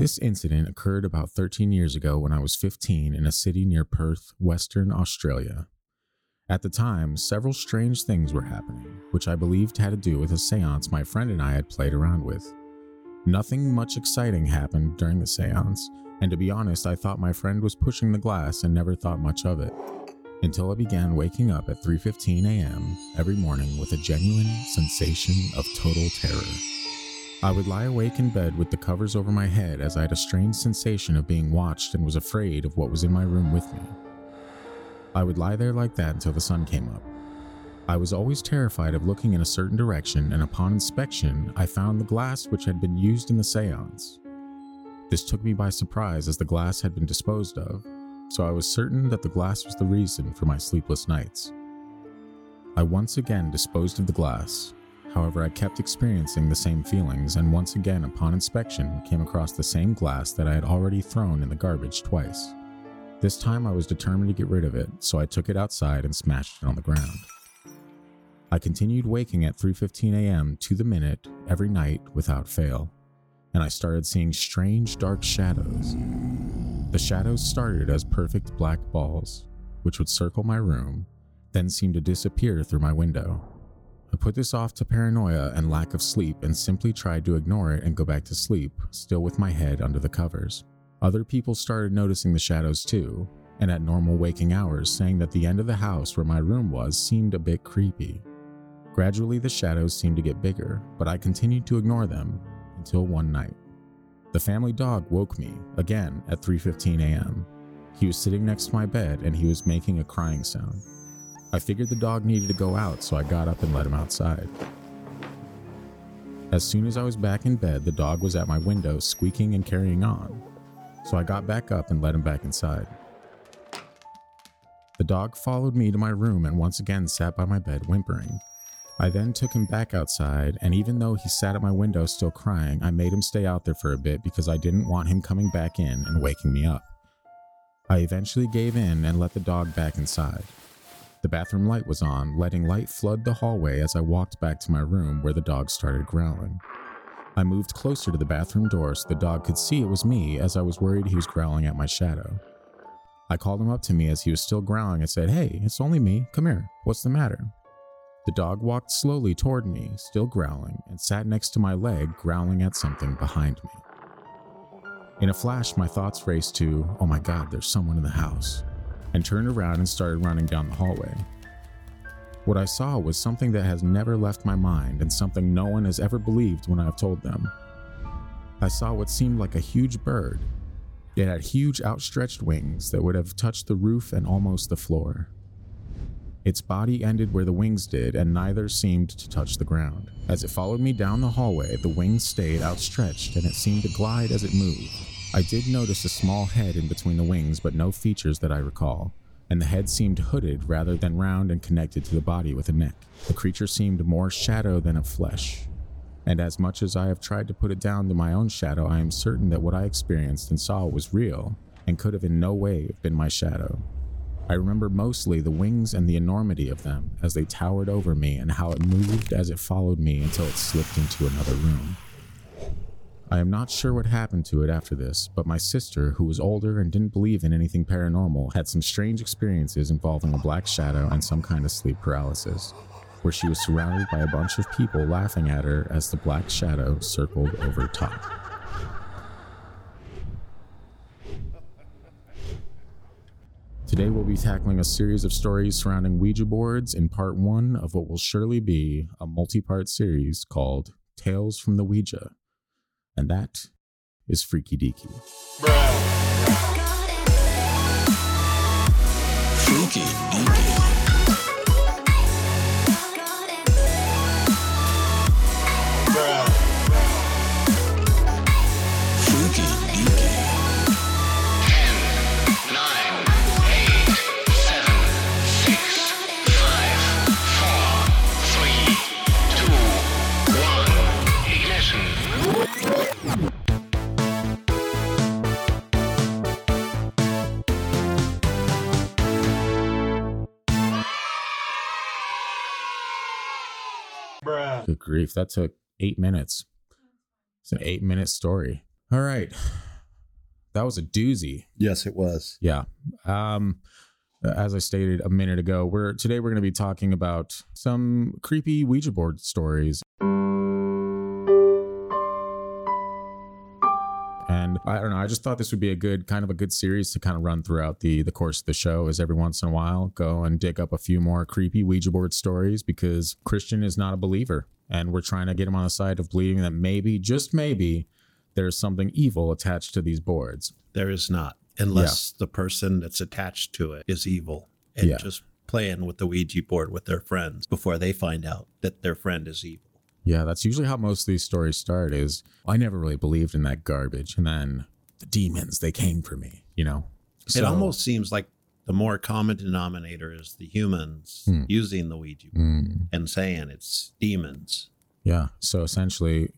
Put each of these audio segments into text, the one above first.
This incident occurred about 13 years ago when I was 15 in a city near Perth, Western Australia. At the time, several strange things were happening, which I believed had to do with a seance my friend and I had played around with. Nothing much exciting happened during the seance, and to be honest, I thought my friend was pushing the glass and never thought much of it. Until I began waking up at 3:15 a.m. every morning with a genuine sensation of total terror. I would lie awake in bed with the covers over my head as I had a strange sensation of being watched and was afraid of what was in my room with me. I would lie there like that until the sun came up. I was always terrified of looking in a certain direction, and upon inspection, I found the glass which had been used in the seance. This took me by surprise as the glass had been disposed of, so I was certain that the glass was the reason for my sleepless nights. I once again disposed of the glass. However, I kept experiencing the same feelings, and once again, upon inspection, came across the same glass that I had already thrown in the garbage twice. This time I was determined to get rid of it, so I took it outside and smashed it on the ground. I continued waking at 3:15 a.m. to the minute every night without fail, and I started seeing strange dark shadows. The shadows started as perfect black balls, which would circle my room, then seem to disappear through my window. I put this off to paranoia and lack of sleep and simply tried to ignore it and go back to sleep, still with my head under the covers. Other people started noticing the shadows too, and at normal waking hours saying that the end of the house where my room was seemed a bit creepy. Gradually, the shadows seemed to get bigger, but I continued to ignore them until one night. The family dog woke me again at 3:15 a.m. He was sitting next to my bed and he was making a crying sound. I figured the dog needed to go out, so I got up and let him outside. As soon as I was back in bed, the dog was at my window squeaking and carrying on, so I got back up and let him back inside. The dog followed me to my room and once again sat by my bed whimpering. I then took him back outside, and even though he sat at my window still crying, I made him stay out there for a bit because I didn't want him coming back in and waking me up. I eventually gave in and let the dog back inside. The bathroom light was on, letting light flood the hallway as I walked back to my room where the dog started growling. I moved closer to the bathroom door so the dog could see it was me as I was worried he was growling at my shadow. I called him up to me as he was still growling and said, Hey, it's only me. Come here. What's the matter? The dog walked slowly toward me, still growling, and sat next to my leg, growling at something behind me. In a flash, my thoughts raced to, oh my god, there's someone in the house, and turned around and started running down the hallway. What I saw was something that has never left my mind and something no one has ever believed when I've told them. I saw what seemed like a huge bird. It had huge outstretched wings that would have touched the roof and almost the floor. Its body ended where the wings did, and neither seemed to touch the ground. As it followed me down the hallway, the wings stayed outstretched and it seemed to glide as it moved. I did notice a small head in between the wings, but no features that I recall, and the head seemed hooded rather than round and connected to the body with a neck. The creature seemed more shadow than of flesh. And as much as I have tried to put it down to my own shadow, I am certain that what I experienced and saw was real and could have in no way been my shadow. I remember mostly the wings and the enormity of them as they towered over me and how it moved as it followed me until it slipped into another room. I am not sure what happened to it after this, but my sister, who was older and didn't believe in anything paranormal, had some strange experiences involving a black shadow and some kind of sleep paralysis, where she was surrounded by a bunch of people laughing at her as the black shadow circled over top. Today, we'll be tackling a series of stories surrounding Ouija boards in part one of what will surely be a multi part series called Tales from the Ouija. And that is Freaky Deaky. Freaky Deaky. Good grief, that took eight minutes. It's an eight minute story. All right. that was a doozy. Yes, it was. Yeah. Um, as I stated a minute ago, we're today we're going to be talking about some creepy Ouija board stories. I don't know, I just thought this would be a good kind of a good series to kind of run throughout the the course of the show is every once in a while go and dig up a few more creepy Ouija board stories because Christian is not a believer and we're trying to get him on the side of believing that maybe just maybe there's something evil attached to these boards. There is not, unless the person that's attached to it is evil and Yeah. just playing with the Ouija board with their friends before they find out that their friend is evil. Yeah, that's usually how most of these stories start is I never really believed in that garbage and then the demons they came for me, you know. So, it almost seems like the more common denominator is the humans Hmm. using the Ouija board Mm, and saying it's demons. yeah, so essentially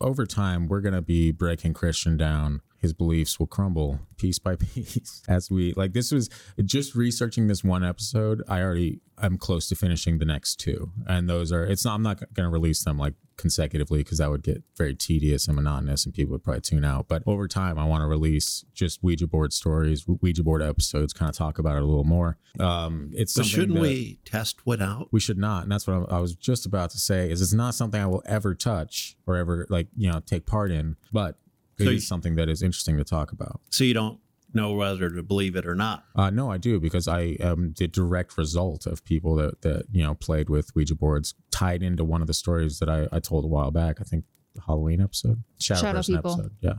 over time we're going to be breaking Christian down. His beliefs will crumble piece by piece as we like this was just researching this one episode. I already I'm close to finishing the next two. And those are it's not I'm not going to release them like consecutively because that would get very tedious and monotonous and people would probably tune out. But over time, I want to release just Ouija board stories, Ouija board episodes, kind of talk about it a little more. Um, it's But shouldn't that- we test one out? we should not and that's what I, I was just about to say is it's not something i will ever touch or ever like you know take part in but So you- something that is interesting to talk about. So you don't know whether to believe it or not. uh, no i do because i am the direct result of people that that you know played with ouija boards tied into one of the stories that i, I told a while back i think the halloween episode? Shadow, Shadow person people. episode yeah.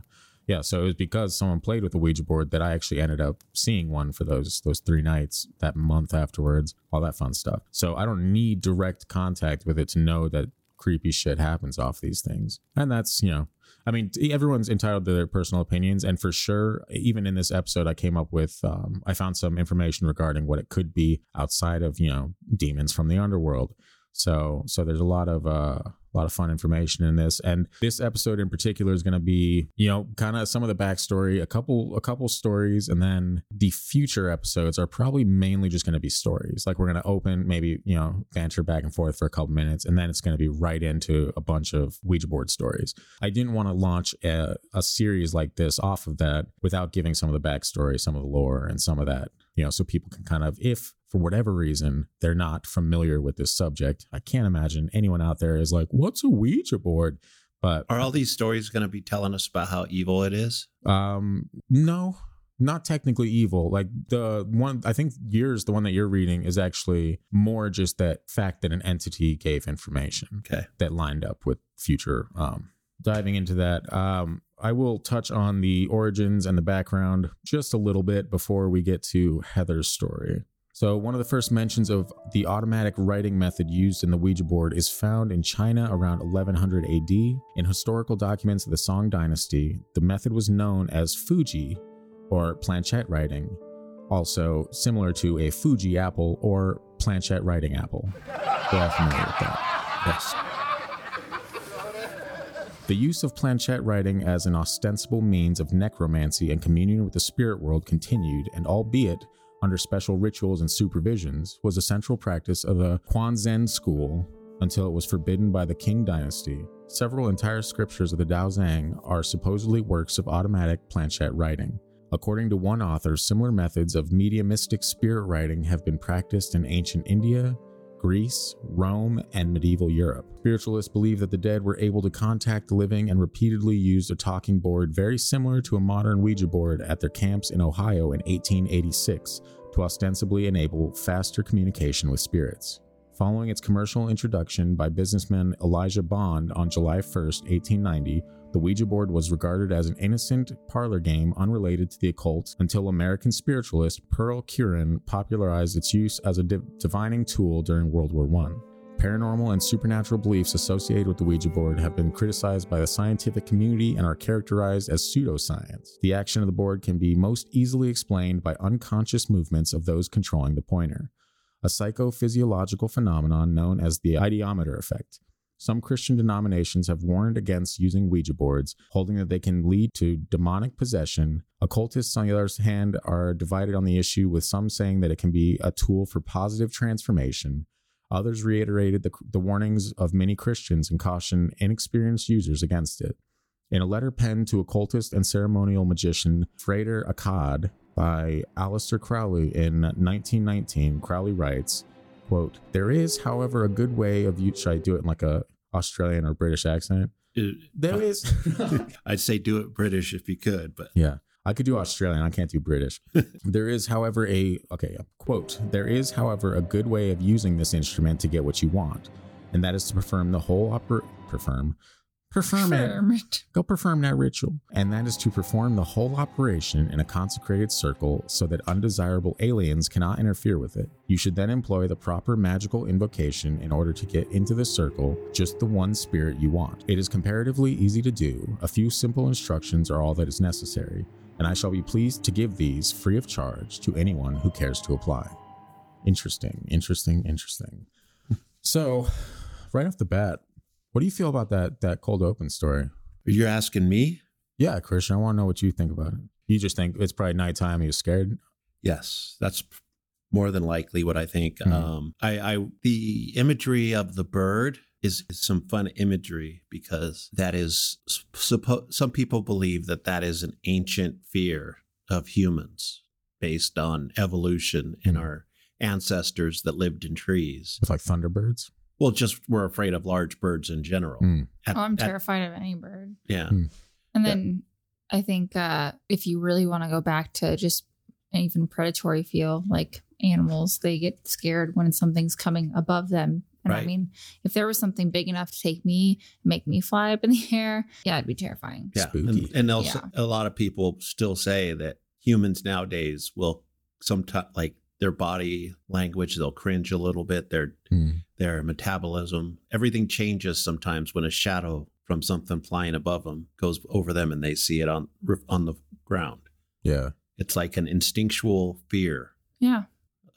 Yeah so it was because someone played with a ouija board that i actually ended up seeing one for those those three nights that month afterwards all that fun stuff. So i don't need direct contact with it to know that creepy shit happens off these things. And that's you know I mean, everyone's entitled to their personal opinions, and for sure, even in this episode, I came up with, um, I found some information regarding what it could be outside of, you know, demons from the underworld. So, so there's a lot of, uh, a lot of fun information in this, and this episode in particular is going to be, you know, kind of some of the backstory, a couple, a couple stories, and then the future episodes are probably mainly just going to be stories. Like we're going to open, maybe you know, banter back and forth for a couple minutes, and then it's going to be right into a bunch of Ouija board stories. I didn't want to launch a, a series like this off of that without giving some of the backstory, some of the lore, and some of that, you know, so people can kind of, if for whatever reason they're not familiar with this subject, I can't imagine anyone out there is like, what's a Ouija board? But Are all these stories going to be telling us about how evil it is? um, no, not technically evil. Like the one, I think yours, the one that you're reading, is actually more just that fact that an entity gave information Okay. that lined up with future. Um, diving into that, um, I will touch on the origins and the background just a little bit before we get to Heather's story. So, one of the first mentions of the automatic writing method used in the Ouija board is found in China around 1100 AD. In historical documents of the Song Dynasty, the method was known as Fuji, or planchette writing, also similar to a Fuji apple or planchette writing apple. We're all familiar with that. Yes. The use of planchette writing as an ostensible means of necromancy and communion with the spirit world continued, and albeit under special rituals and supervisions, was a central practice of the Quanzhen school until it was forbidden by the Qing dynasty. Several entire scriptures of the Daozang are supposedly works of automatic planchette writing. According to one author, similar methods of mediumistic spirit writing have been practiced in ancient India, Greece, Rome, and medieval Europe. Spiritualists believe that the dead were able to contact the living and repeatedly used a talking board very similar to a modern Ouija board at their camps in Ohio in 1886 to ostensibly enable faster communication with spirits. Following its commercial introduction by businessman Elijah Bond on July 1, 1890, the Ouija board was regarded as an innocent parlor game unrelated to the occult until American spiritualist Pearl Curran popularized its use as a div- divining tool during World War I. Paranormal and supernatural beliefs associated with the Ouija board have been criticized by the scientific community and are characterized as pseudoscience. The action of the board can be most easily explained by unconscious movements of those controlling the pointer, a psychophysiological phenomenon known as the ideomotor effect. Some Christian denominations have warned against using Ouija boards, holding that they can lead to demonic possession. Occultists, on the other hand, are divided on the issue, with some saying that it can be a tool for positive transformation. Others reiterated the, the warnings of many Christians and cautioned inexperienced users against it. In a letter penned to occultist and ceremonial magician Frater Achad by Aleister Crowley in 1919, Crowley writes, quote, There is, however, a good way of should I do it in like a Australian or British accent? There is I'd say do it British if you could, but Yeah. I could do Australian. I can't do British. there is, however, a okay quote. There is, however, a good way of using this instrument to get what you want, and that is to perform the whole oper perform perform it. Go perform that ritual, and that is to perform the whole operation in a consecrated circle so that undesirable aliens cannot interfere with it. You should then employ the proper magical invocation in order to get into the circle just the one spirit you want. It is comparatively easy to do. A few simple instructions are all that is necessary, and I shall be pleased to give these free of charge to anyone who cares to apply. Interesting, interesting, interesting. so, right off the bat, what do you feel about that that cold open story? you're asking me? Yeah, Christian, I want to know what you think about it. You just think it's probably nighttime. He was scared. Yes, that's more than likely what I think. Mhm. Um, I, I the imagery of the bird is, is some fun imagery because that is suppo- some people believe that that is an ancient fear of humans based on evolution and Mhm. our ancestors that lived in trees. with like thunderbirds. Well, just we're afraid of large birds in general. Mm. At- Oh, I'm at- terrified of any bird. yeah, Hmm. And Yeah. then I think uh, if you really want to go back to just an even predatory feel, like animals, they get scared when something's coming above them. And I mean, if there was something big enough to take me, make me fly up in the air, yeah, it'd be terrifying. Yeah, Spooky. and, and also Yeah. a lot of people still say that humans nowadays will sometimes like their body language, they'll cringe a little bit. Their Mm. their metabolism, everything changes sometimes when a shadow from something flying above them goes over them and they see it on on the ground. Yeah. It's like an instinctual fear Yeah.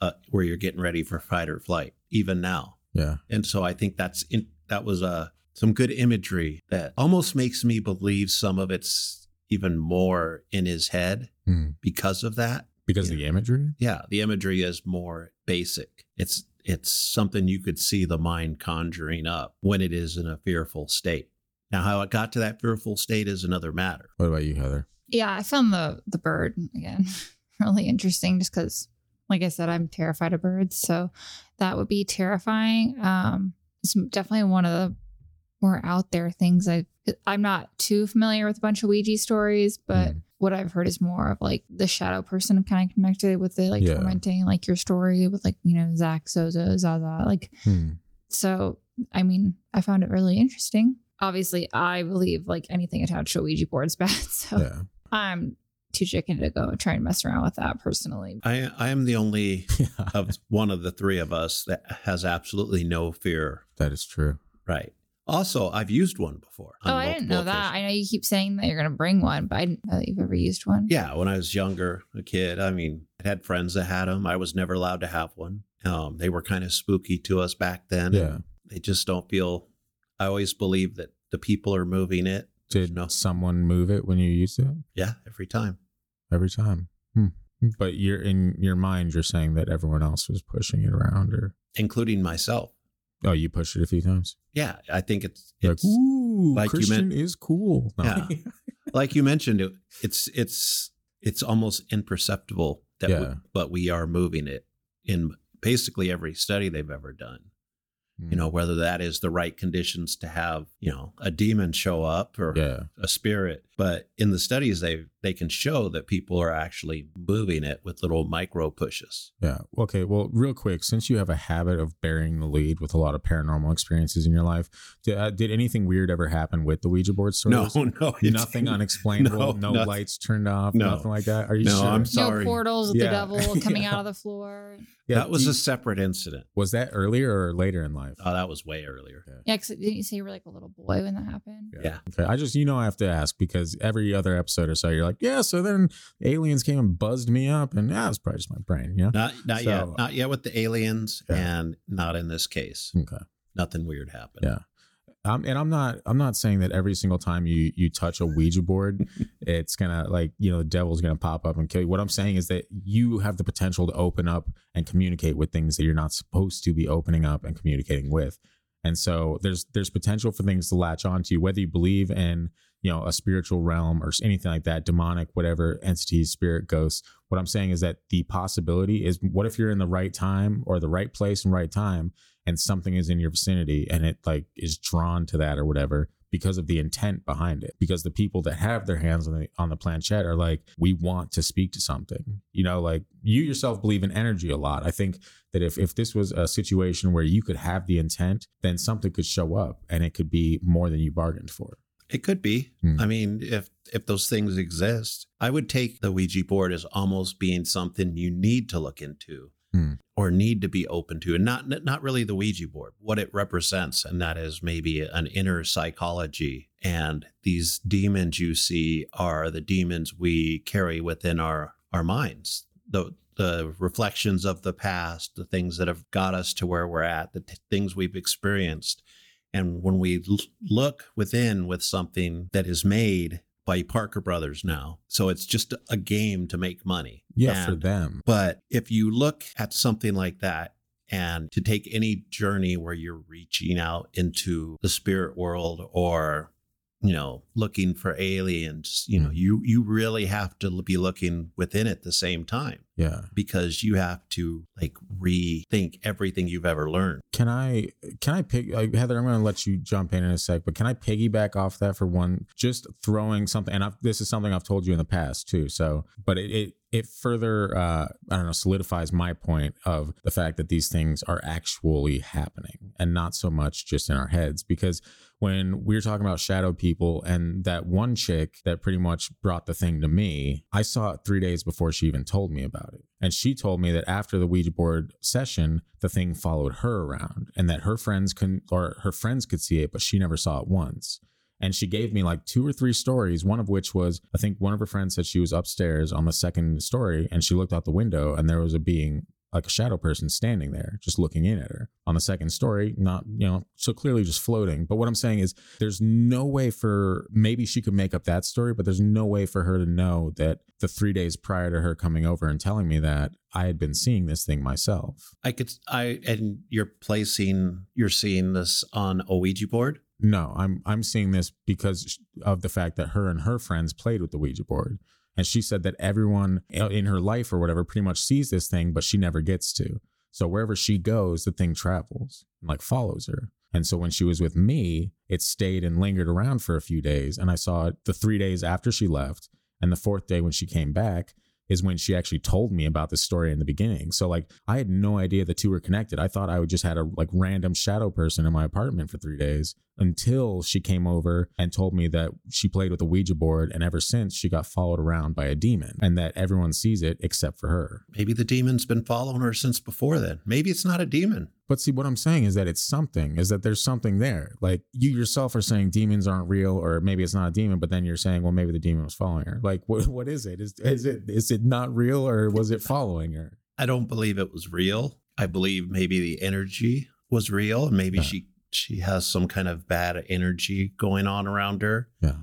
uh, where you're getting ready for fight or flight, even now. Yeah. And so I think that's in, that was uh, some good imagery that almost makes me believe some of it's even more in his head Mm. because of that. Because of the imagery. Yeah, the imagery is more basic. It's it's something you could see the mind conjuring up when it is in a fearful state. Now, how it got to that fearful state is another matter. What about you, Heather? Yeah. I found the, the bird again really interesting just because, like I said, I'm terrified of birds. So that would be terrifying. Um, it's definitely one of the more out there things I I'm not too familiar with a bunch of Ouija stories, but Mm. What I've heard is more of like the shadow person kind of connected with the like Yeah. tormenting like your story with like, you know, Zach, Zozo, Zaza. Like Hmm. so I mean, I found it really interesting. Obviously, I believe like anything attached to a Ouija board is bad. So Yeah. I'm too chicken to go try and mess around with that personally. I I am the only of one of the three of us that has absolutely no fear. That is true. Right. Also, I've used one before. on Oh, I didn't know multiple that. I know you keep saying that you're going to bring one, but I didn't know that you've ever used one. Yeah, when I was younger, a kid, I mean, I had friends that had them. I was never allowed to have one. Um, they were kind of spooky to us back then. Yeah. They just don't feel. I always believe that the people are moving it. Did No. someone move it when you used it? Yeah, every time. Every time. Hmm. But you're in your mind, you're saying that everyone else was pushing it around, or including myself. Oh, you pushed it a few times. Yeah, I think it's, it's like, ooh, like you Christian meant- is cool. No. Yeah. like you mentioned. It, it's it's it's almost imperceptible that, Yeah. we, but we are moving it in basically every study they've ever done. Hmm. You know, whether that is the right conditions to have, you know, a demon show up or Yeah. a spirit. But in the studies, they they can show that people are actually moving it with little micro pushes. Yeah. Okay. Well, real quick, since you have a habit of bearing the lead with a lot of paranormal experiences in your life, did, uh, did anything weird ever happen with the Ouija board No, stories? no, it's- Nothing unexplainable. No, No, nothing. lights turned off. No. Nothing like that. Are you No, sure? I'm sorry. No portals with Yeah. the devil coming Yeah. out of the floor. Yeah, that was do a separate incident. was that earlier or later in life? Oh, that was way earlier. Yeah, because didn't you say you were like a little boy when that happened? Yeah. Okay. I just, you know, I have to ask because every other episode or so, you're like, yeah, so then aliens came and buzzed me up, and yeah, it's probably just my brain, you know? Not not So- yet. Not yet with the aliens, Yeah. and not in this case. Okay. Nothing weird happened. Yeah. Um, and I'm not I'm not saying that every single time you you touch a Ouija board, it's gonna like you know the devil's gonna pop up and kill you. What I'm saying is that you have the potential to open up and communicate with things that you're not supposed to be opening up and communicating with. And so there's there's potential for things to latch onto you, whether you believe in you know, a spiritual realm or anything like that, demonic, whatever entities, spirit, ghosts. What I'm saying is that the possibility is what if you're in the right time or the right place and right time and something is in your vicinity and it like is drawn to that or whatever because of the intent behind it. Because the people that have their hands on the on the planchette are like we want to speak to something. You know like you yourself believe in energy a lot. I think that if if this was a situation where you could have the intent then something could show up and it could be more than you bargained for It could be. Hmm. I mean, if if those things exist, I would take the Ouija board as almost being something you need to look into Hmm. or need to be open to, and not not really the Ouija board, what it represents, and that is maybe an inner psychology. And these demons you see are the demons we carry within our our minds. The the reflections of the past, the things that have got us to where we're at, the t- things we've experienced. And when we l- look within with something that is made by Parker Brothers now, so it's just a game to make money. yeah for them But if you look at something like that, and to take any journey where you're reaching out into the spirit world or you know looking for aliens you know Mhm. you you really have to be looking within at the same time yeah because you have to like rethink everything you've ever learned Can I can I pick uh, Heather? I'm going to let you jump in in a sec, but can I piggyback off that for one? Just throwing something, and I've, this is something I've told you in the past too. So, but it it, it further uh, I don't know solidifies my point of the fact that these things are actually happening and not so much just in our heads. Because when we were talking about shadow people and that one chick that pretty much brought the thing to me, I saw it three days before she even told me about it. And she told me that after the Ouija board session, the thing followed her around and that her friends can or her friends could see it, but she never saw it once. And she gave me like two or three stories, one of which was I think one of her friends said she was upstairs on the second story and she looked out the window and there was a being like a shadow person standing there just looking in at her on the second story not you know so clearly just floating. But what i'm saying is there's no way for maybe she could make up that story but there's no way for her to know that the three days prior to her coming over and telling me that i had been seeing this thing myself. I could i and you're placing you're seeing this on a ouija board? No i'm i'm seeing this because of the fact that her and her friends played with the ouija board and she said that everyone in her life or whatever pretty much sees this thing but she never gets to. So wherever she goes the thing travels and like follows her. And so when she was with me it stayed and lingered around for a few days and i saw it the three days after she left and the fourth day when she came back is when she actually told me about this story in the beginning. So like I had no idea the two were connected. I thought I would just had a like random shadow person in my apartment for 3 days until she came over and told me that she played with the Ouija board and ever since she got followed around by a demon and that everyone sees it except for her. maybe the demon's been following her since before then maybe it's not a demon But see, what I'm saying is that it's something, is that there's something there. Like you yourself are saying demons aren't real, or maybe it's not a demon, but then you're saying, well, maybe the demon was following her. Like, what, what is it? Is, is it is it not real, or was it following her? I don't believe it was real. I believe maybe the energy was real and maybe Yeah. she she has some kind of bad energy going on around her Yeah.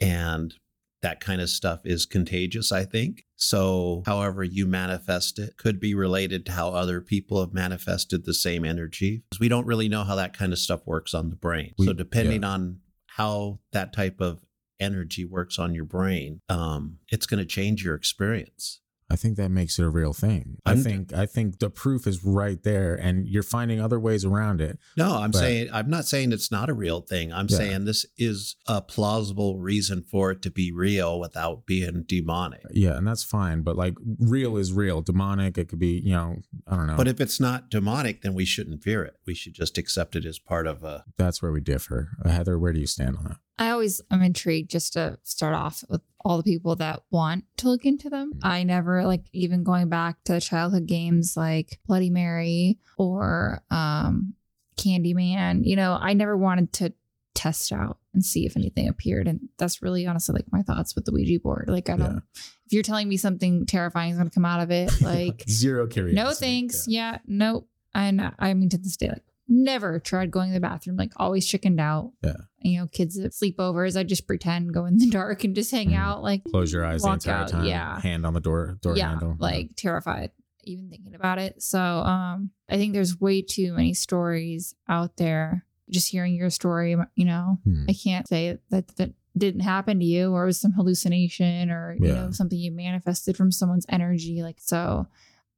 and that kind of stuff is contagious, I think. So, however you manifest it could be related to how other people have manifested the same energy. We don't really know how that kind of stuff works on the brain. We- so, depending on how that type of energy works on your brain, um, it's going to change your experience. I think that makes it a real thing. I I'm- think I think the proof is right there, and you're finding other ways around it. No, I'm But- saying I'm not saying it's not a real thing. I'm Yeah. saying this is a plausible reason for it to be real without being demonic. Yeah, and that's fine. But like, real is real. Demonic, it could be. You know, I don't know. But if it's not demonic, then we shouldn't fear it. We should just accept it as part of a. that's where we differ. Uh, Heather, where do you stand on that? I always am intrigued just to start off with all the people that want to look into them. I never like even going back to childhood games like Bloody Mary or um Candyman, you know, I never wanted to test out and see if anything appeared. And that's really honestly like my thoughts with the Ouija board. Like I don't Yeah. if you're telling me something terrifying is gonna come out of it, like zero curiosity. no thanks. Yeah. nope. And I mean to this day, like never tried going to the bathroom, like always chickened out. Yeah. You know, kids at sleepovers, I just pretend go in the dark and just hang Mhm. out, like Close your eyes the entire out, time. Yeah. Hand on the door door yeah. handle. Like terrified even thinking about it. So um I think there's way too many stories out there. Just hearing your story, you know, Hmm. I can't say that that didn't happen to you or it was some hallucination or you know something you manifested from someone's energy like so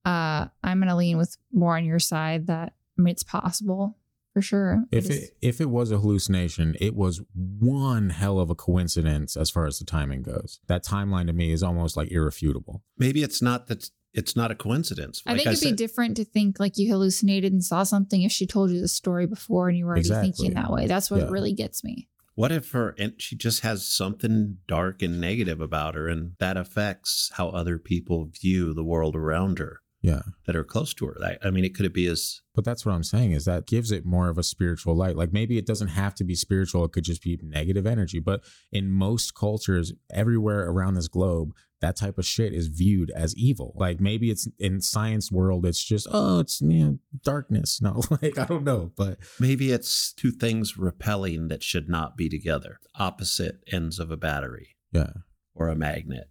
uh i'm gonna lean with more on your side that i mean it's possible for sure If It is- it if it was a hallucination, it was one hell of a coincidence as far as the timing goes. That timeline to me is almost like irrefutable. Maybe it's not that it's not a coincidence. I think it'd be said- different to think like you hallucinated and saw something if she told you the story before and you were already Exactly. thinking that way. That's what Yeah. really gets me. What if her and she just has something dark and negative about her, and that affects how other people view the world around her Yeah. that are close to her? I, I mean, it could be as But that's what I'm saying is that gives it more of a spiritual light. Like maybe it doesn't have to be spiritual, it could just be negative energy. But in most cultures, everywhere around this globe, that type of shit is viewed as evil. Like maybe it's in science world, it's just, oh, it's you know, darkness. No, like I don't know. But maybe it's two things repelling that should not be together, opposite ends of a battery yeah. or a magnet,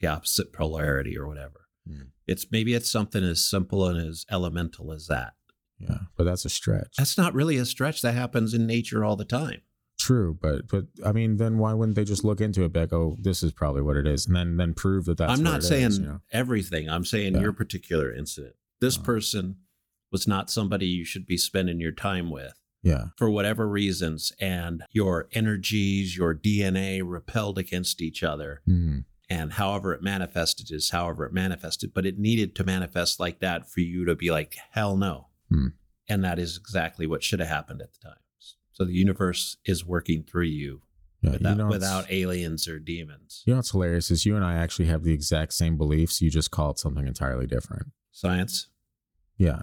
the opposite polarity or whatever. Hmm. It's maybe it's something as simple and as elemental as that. Yeah. But that's a stretch. That's not really a stretch. That happens in nature all the time. True, but but I mean, then why wouldn't they just look into it, be like, oh, this is probably what it is, and then then prove that that's. I'm not saying is, you know? everything. I'm saying Yeah. your particular incident. This Oh. person was not somebody you should be spending your time with Yeah, for whatever reasons, and your energies, your DNA repelled against each other. Mhm. And however it manifested is however it manifested, but it needed to manifest like that for you to be like, hell no. Hmm. And that is exactly what should have happened at the time. So the universe is working through you yeah. without, you know, without aliens or demons. You know what's hilarious is you and I actually have the exact same beliefs. You just call it something entirely different. Science. Yeah,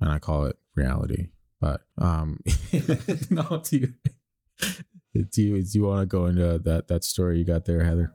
and I call it reality. But um, no, do you do you do you want to go into that that story you got there, Heather?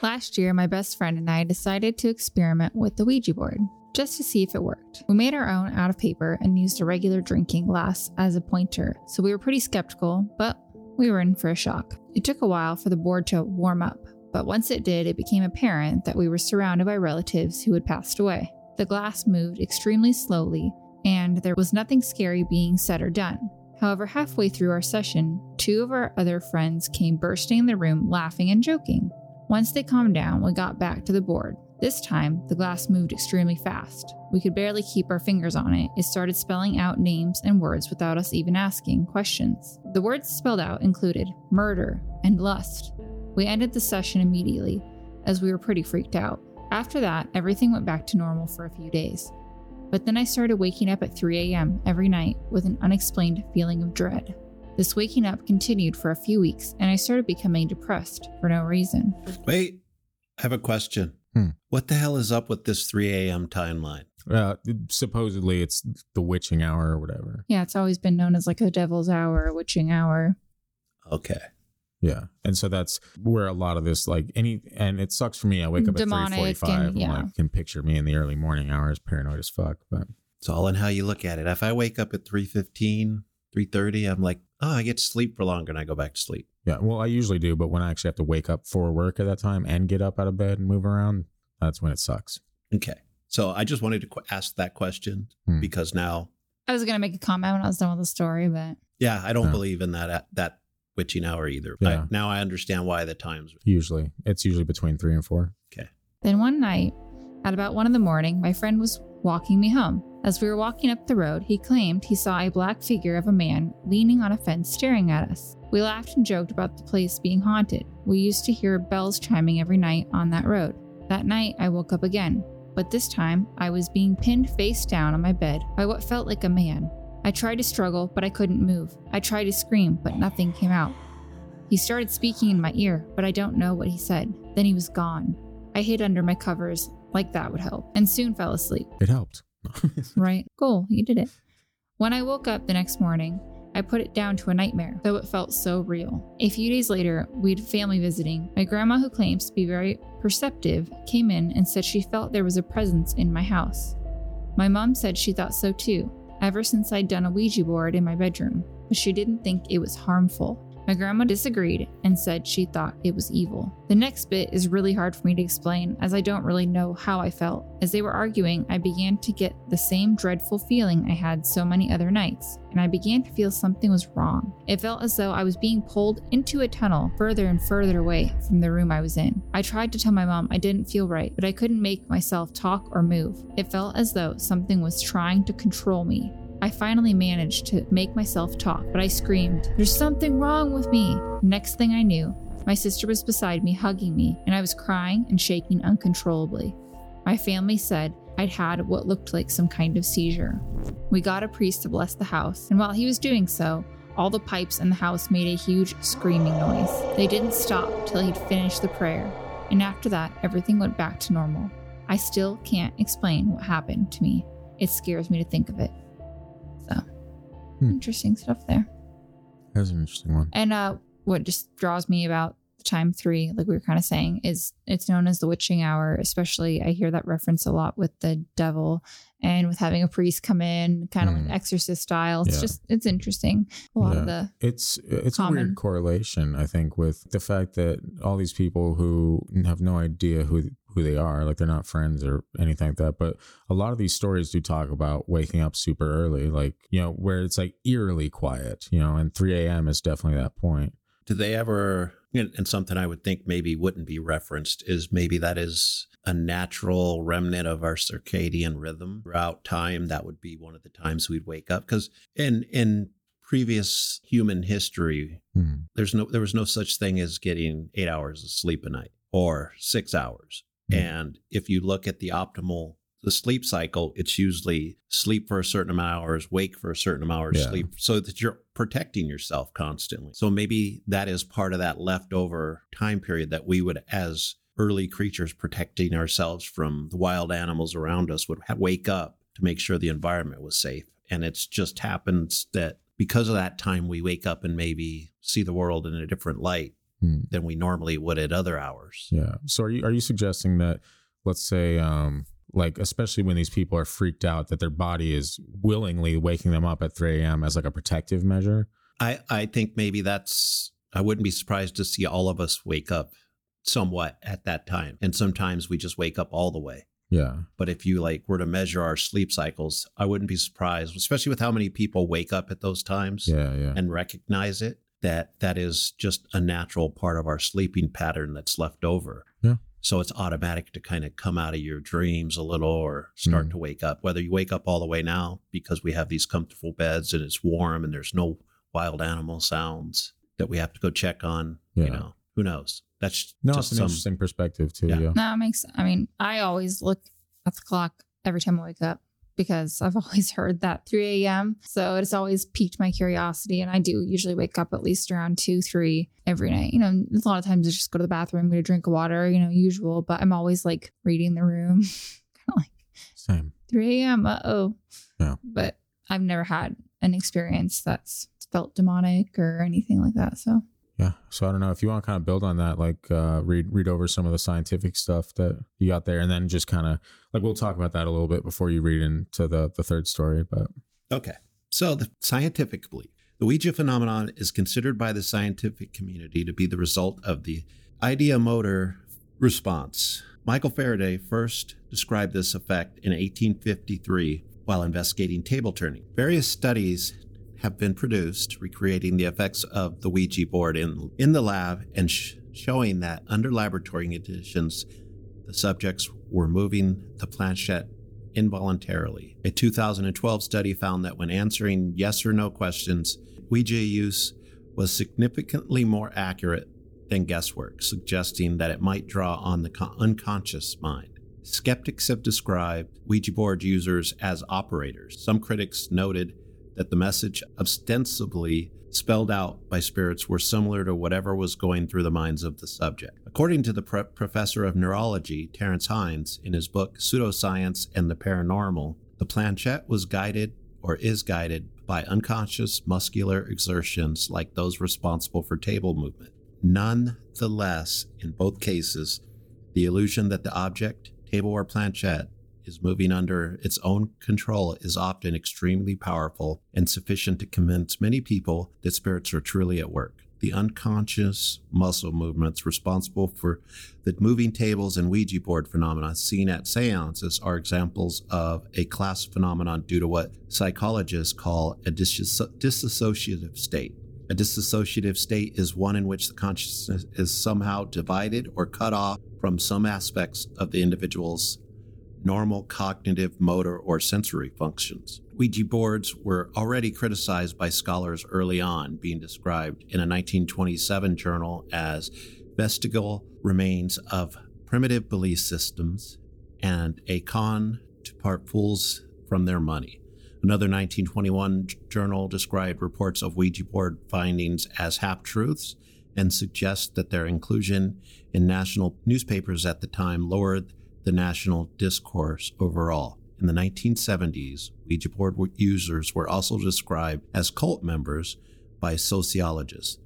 Last year, my best friend and I decided to experiment with the Ouija board just to see if it worked. We made our own out of paper and used a regular drinking glass as a pointer, so we were pretty skeptical, but we were in for a shock. It took a while for the board to warm up, but once it did, it became apparent that we were surrounded by relatives who had passed away. The glass moved extremely slowly, and there was nothing scary being said or done. However, halfway through our session, two of our other friends came bursting in the room laughing and joking. Once they calmed down, we got back to the board. This time, the glass moved extremely fast. We could barely keep our fingers on it. It started spelling out names and words without us even asking questions. The words spelled out included murder and lust. We ended the session immediately, as we were pretty freaked out. After that, everything went back to normal for a few days. But then I started waking up at 3 a.m. every night with an unexplained feeling of dread. This waking up continued for a few weeks, and I started becoming depressed for no reason. Wait, I have a question. Hmm. What the hell is up with this 3 a.m. timeline? Uh, supposedly it's the witching hour or whatever. Yeah, it's always been known as like a devil's hour, a witching hour. Okay. Yeah, and so that's where a lot of this like any and it sucks for me. I wake up at three Demonic forty five. and- yeah. Like can picture me in the early morning hours, paranoid as fuck. But It's all in how you look at it. If I wake up at 3.15, 3.30, I'm like, oh, I get to sleep for longer and I go back to sleep. yeah, well, I usually do, but when I actually have to wake up for work at that time and get up out of bed and move around, that's when it sucks. Okay. So I just wanted to qu- ask that question Hmm. because now, I was gonna make a comment when I was done with the story, but yeah, I don't Yeah. believe in that that witching hour either. Yeah. I, now I understand why the times. Usually, it's usually between three and four. Okay. then one night, at about one in the morning, my friend was walking me home. As we were walking up the road, he claimed he saw a black figure of a man leaning on a fence staring at us. We laughed and joked about the place being haunted. We used to hear bells chiming every night on that road. That night, I woke up again, but this time I was being pinned face down on my bed by what felt like a man. I tried to struggle, but I couldn't move. I tried to scream, but nothing came out. He started speaking in my ear, but I don't know what he said. Then he was gone. I hid under my covers, like that would help, and soon fell asleep. It helped. Right. Cool. You did it. When I woke up the next morning, I put it down to a nightmare, though it felt so real. A few days later, we'd family visiting. My grandma, who claims to be very perceptive, came in and said she felt there was a presence in my house. My mom said she thought so too, ever since I'd done a Ouija board in my bedroom, but she didn't think it was harmful. My grandma disagreed and said she thought it was evil. The next bit is really hard for me to explain as I don't really know how I felt. As they were arguing, I began to get the same dreadful feeling I had so many other nights, and I began to feel something was wrong. It felt as though I was being pulled into a tunnel further and further away from the room I was in. I tried to tell my mom I didn't feel right, but I couldn't make myself talk or move. It felt as though something was trying to control me. I finally managed to make myself talk, but I screamed, There's something wrong with me. Next thing I knew, my sister was beside me, hugging me, and I was crying and shaking uncontrollably. My family said I'd had what looked like some kind of seizure. We got a priest to bless the house, and while he was doing so, all the pipes in the house made a huge screaming noise. They didn't stop till he'd finished the prayer, and after that, everything went back to normal. I still can't explain what happened to me. It scares me to think of it. Hmm. interesting stuff there. That's an interesting one. And uh, what just draws me about time three, like we were kind of saying, is it's known as the witching hour. Especially, I hear that reference a lot with the devil and with having a priest come in, kind of Mm. like exorcist style. It's Yeah. just it's interesting. A lot of the It's it's a weird correlation, I think, with the fact that all these people who have no idea who who they are, like they're not friends or anything like that. But a lot of these stories do talk about waking up super early, like you know, where it's like eerily quiet, you know, and 3 a.m. is definitely that point. Do they ever, and something I would think maybe wouldn't be referenced is maybe that is a natural remnant of our circadian rhythm throughout time. That would be one of the times we'd wake up. Because in, in previous human history, Hmm. there's no, there was no such thing as getting eight hours of sleep a night or six hours. Mhm. And if you look at the optimal the sleep cycle, it's usually sleep for a certain amount of hours, wake for a certain amount of Yeah. sleep, so that you're protecting yourself constantly. So maybe that is part of that leftover time period that we would, as early creatures, protecting ourselves from the wild animals around us, would wake up to make sure the environment was safe. And it's just happens that because of that time, we wake up and maybe see the world in a different light Hmm. than we normally would at other hours. Yeah. So are you are you suggesting that let's say um like especially when these people are freaked out that their body is willingly waking them up at 3 a.m. as like a protective measure? I, I think maybe that's, I wouldn't be surprised to see all of us wake up somewhat at that time. And sometimes we just wake up all the way. Yeah. But if you like were to measure our sleep cycles, I wouldn't be surprised, especially with how many people wake up at those times Yeah. Yeah. and recognize it, that that is just a natural part of our sleeping pattern that's left over. Yeah. So it's automatic to kind of come out of your dreams a little or start Mm. to wake up. Whether you wake up all the way now because we have these comfortable beds and it's warm and there's no wild animal sounds that we have to go check on, Yeah. you know, who knows? That's no, just it's an some interesting perspective too. Yeah. Yeah. No, it makes. I mean, I always look at the clock every time I wake up because I've always heard that 3 a.m. So it's always piqued my curiosity, and I do usually wake up at least around two, three every night. You know, a lot of times I just go to the bathroom, get a drink of water, you know, usual. But I'm always like reading the room, kind of like Same. 3 a.m. Uh oh. Yeah. But I've never had an experience that's felt demonic or anything like that. So Yeah. So I don't know if you want to kind of build on that, like uh, read read over some of the scientific stuff that you got there, and then just kind of like we'll talk about that a little bit before you read into the the third story. But Okay. So, the scientific belief the Ouija phenomenon is considered by the scientific community to be the result of the ideomotor response. Michael Faraday first described this effect in 1853 while investigating table turning. Various studies have been produced recreating the effects of the Ouija board in, in the lab and sh- showing that under laboratory conditions, the subjects were moving the planchette involuntarily. A 2012 study found that when answering yes or no questions, Ouija use was significantly more accurate than guesswork, suggesting that it might draw on the con- unconscious mind. Skeptics have described Ouija board users as operators. Some critics noted that the message ostensibly spelled out by spirits were similar to whatever was going through the minds of the subject. According to the pro- professor of neurology, Terence Hines, in his book Pseudoscience and the Paranormal, the planchette was guided or is guided by unconscious muscular exertions like those responsible for table movement. Nonetheless, in both cases, the illusion that the object, table or planchette, is moving under its own control is often extremely powerful and sufficient to convince many people that spirits are truly at work. the unconscious muscle movements responsible for the moving tables and Ouija board phenomena seen at seances are examples of a class phenomenon due to what psychologists call a dis- dissociative state. A dissociative state is one in which the consciousness is somehow divided or cut off from some aspects of the individual's normal cognitive, motor, or sensory functions. Ouija boards were already criticized by scholars early on, being described in a 1927 journal as vestigial remains of primitive belief systems and a con to part fools from their money. Another 1921 journal described reports of Ouija board findings as half truths and suggests that their inclusion in national newspapers at the time lowered the national discourse overall. In the 1970s, Ouija board users were also described as cult members by sociologists,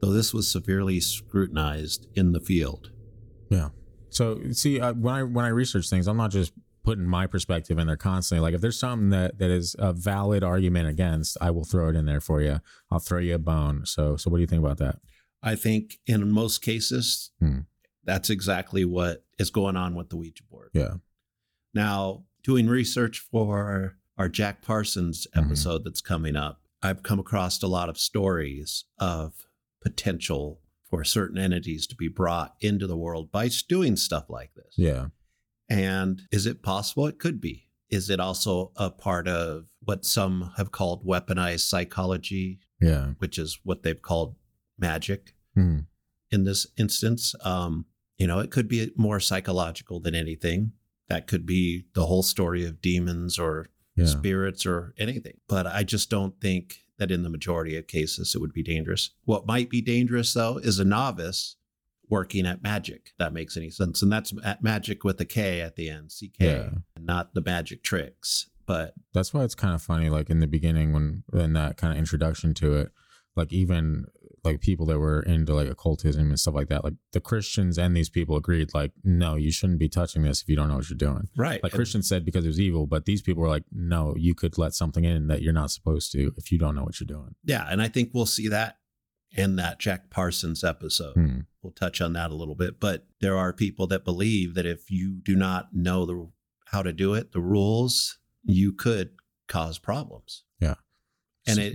though this was severely scrutinized in the field. Yeah. So see, uh, when I when I research things, I'm not just putting my perspective in there constantly. Like if there's something that that is a valid argument against, I will throw it in there for you. I'll throw you a bone. So so what do you think about that? I think in most cases, Hmm. That's exactly what is going on with the Ouija board. Yeah. Now, doing research for our Jack Parsons Mhm. episode that's coming up, I've come across a lot of stories of potential for certain entities to be brought into the world by doing stuff like this. Yeah. And is it possible? It could be. Is it also a part of what some have called weaponized psychology, Yeah. which is what they've called magic? Hmm. in this instance. Um, you know, it could be more psychological than anything. That could be the whole story of demons or Yeah. spirits or anything. But I just don't think that in the majority of cases it would be dangerous. What might be dangerous though is a novice working at magic. That makes any sense. And that's at magic with a K at the end, CK, Yeah. not the magic tricks. But That's why it's kind of funny. Like in the beginning, when in that kind of introduction to it, like even like people that were into like occultism and stuff like that, like the Christians and these people agreed, like, no, you shouldn't be touching this if you don't know what you're doing. right. Like Christians said because it was evil, but these people were like, no, you could let something in that you're not supposed to if you don't know what you're doing. yeah, and I think we'll see that in that Jack Parsons episode. Hmm. we'll touch on that a little bit but there are people that believe that if you do not know the how to do it the rules you could cause problems Yeah. and So- it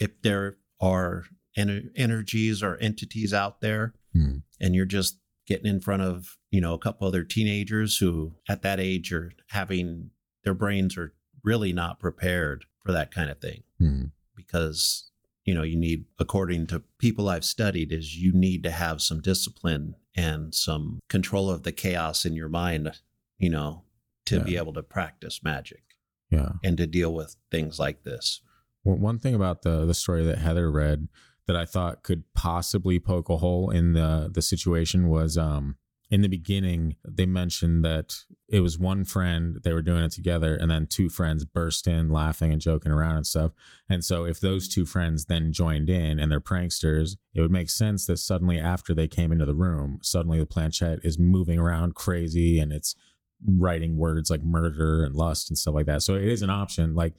if there are ener- energies or entities out there Hmm. and you're just getting in front of you know a couple other teenagers who at that age are having their brains are really not prepared for that kind of thing Hmm. because you know you need according to people i've studied is you need to have some discipline and some control of the chaos in your mind you know to be able to practice magic Yeah. and to deal with things like this Well, one thing about the the story that Heather read that I thought could possibly poke a hole in the the situation was um in the beginning they mentioned that it was one friend they were doing it together and then two friends burst in laughing and joking around and stuff. And so if those two friends then joined in and they're pranksters it would make sense that suddenly after they came into the room suddenly the planchette is moving around crazy and it's writing words like murder and lust and stuff like that. So it is an option. Like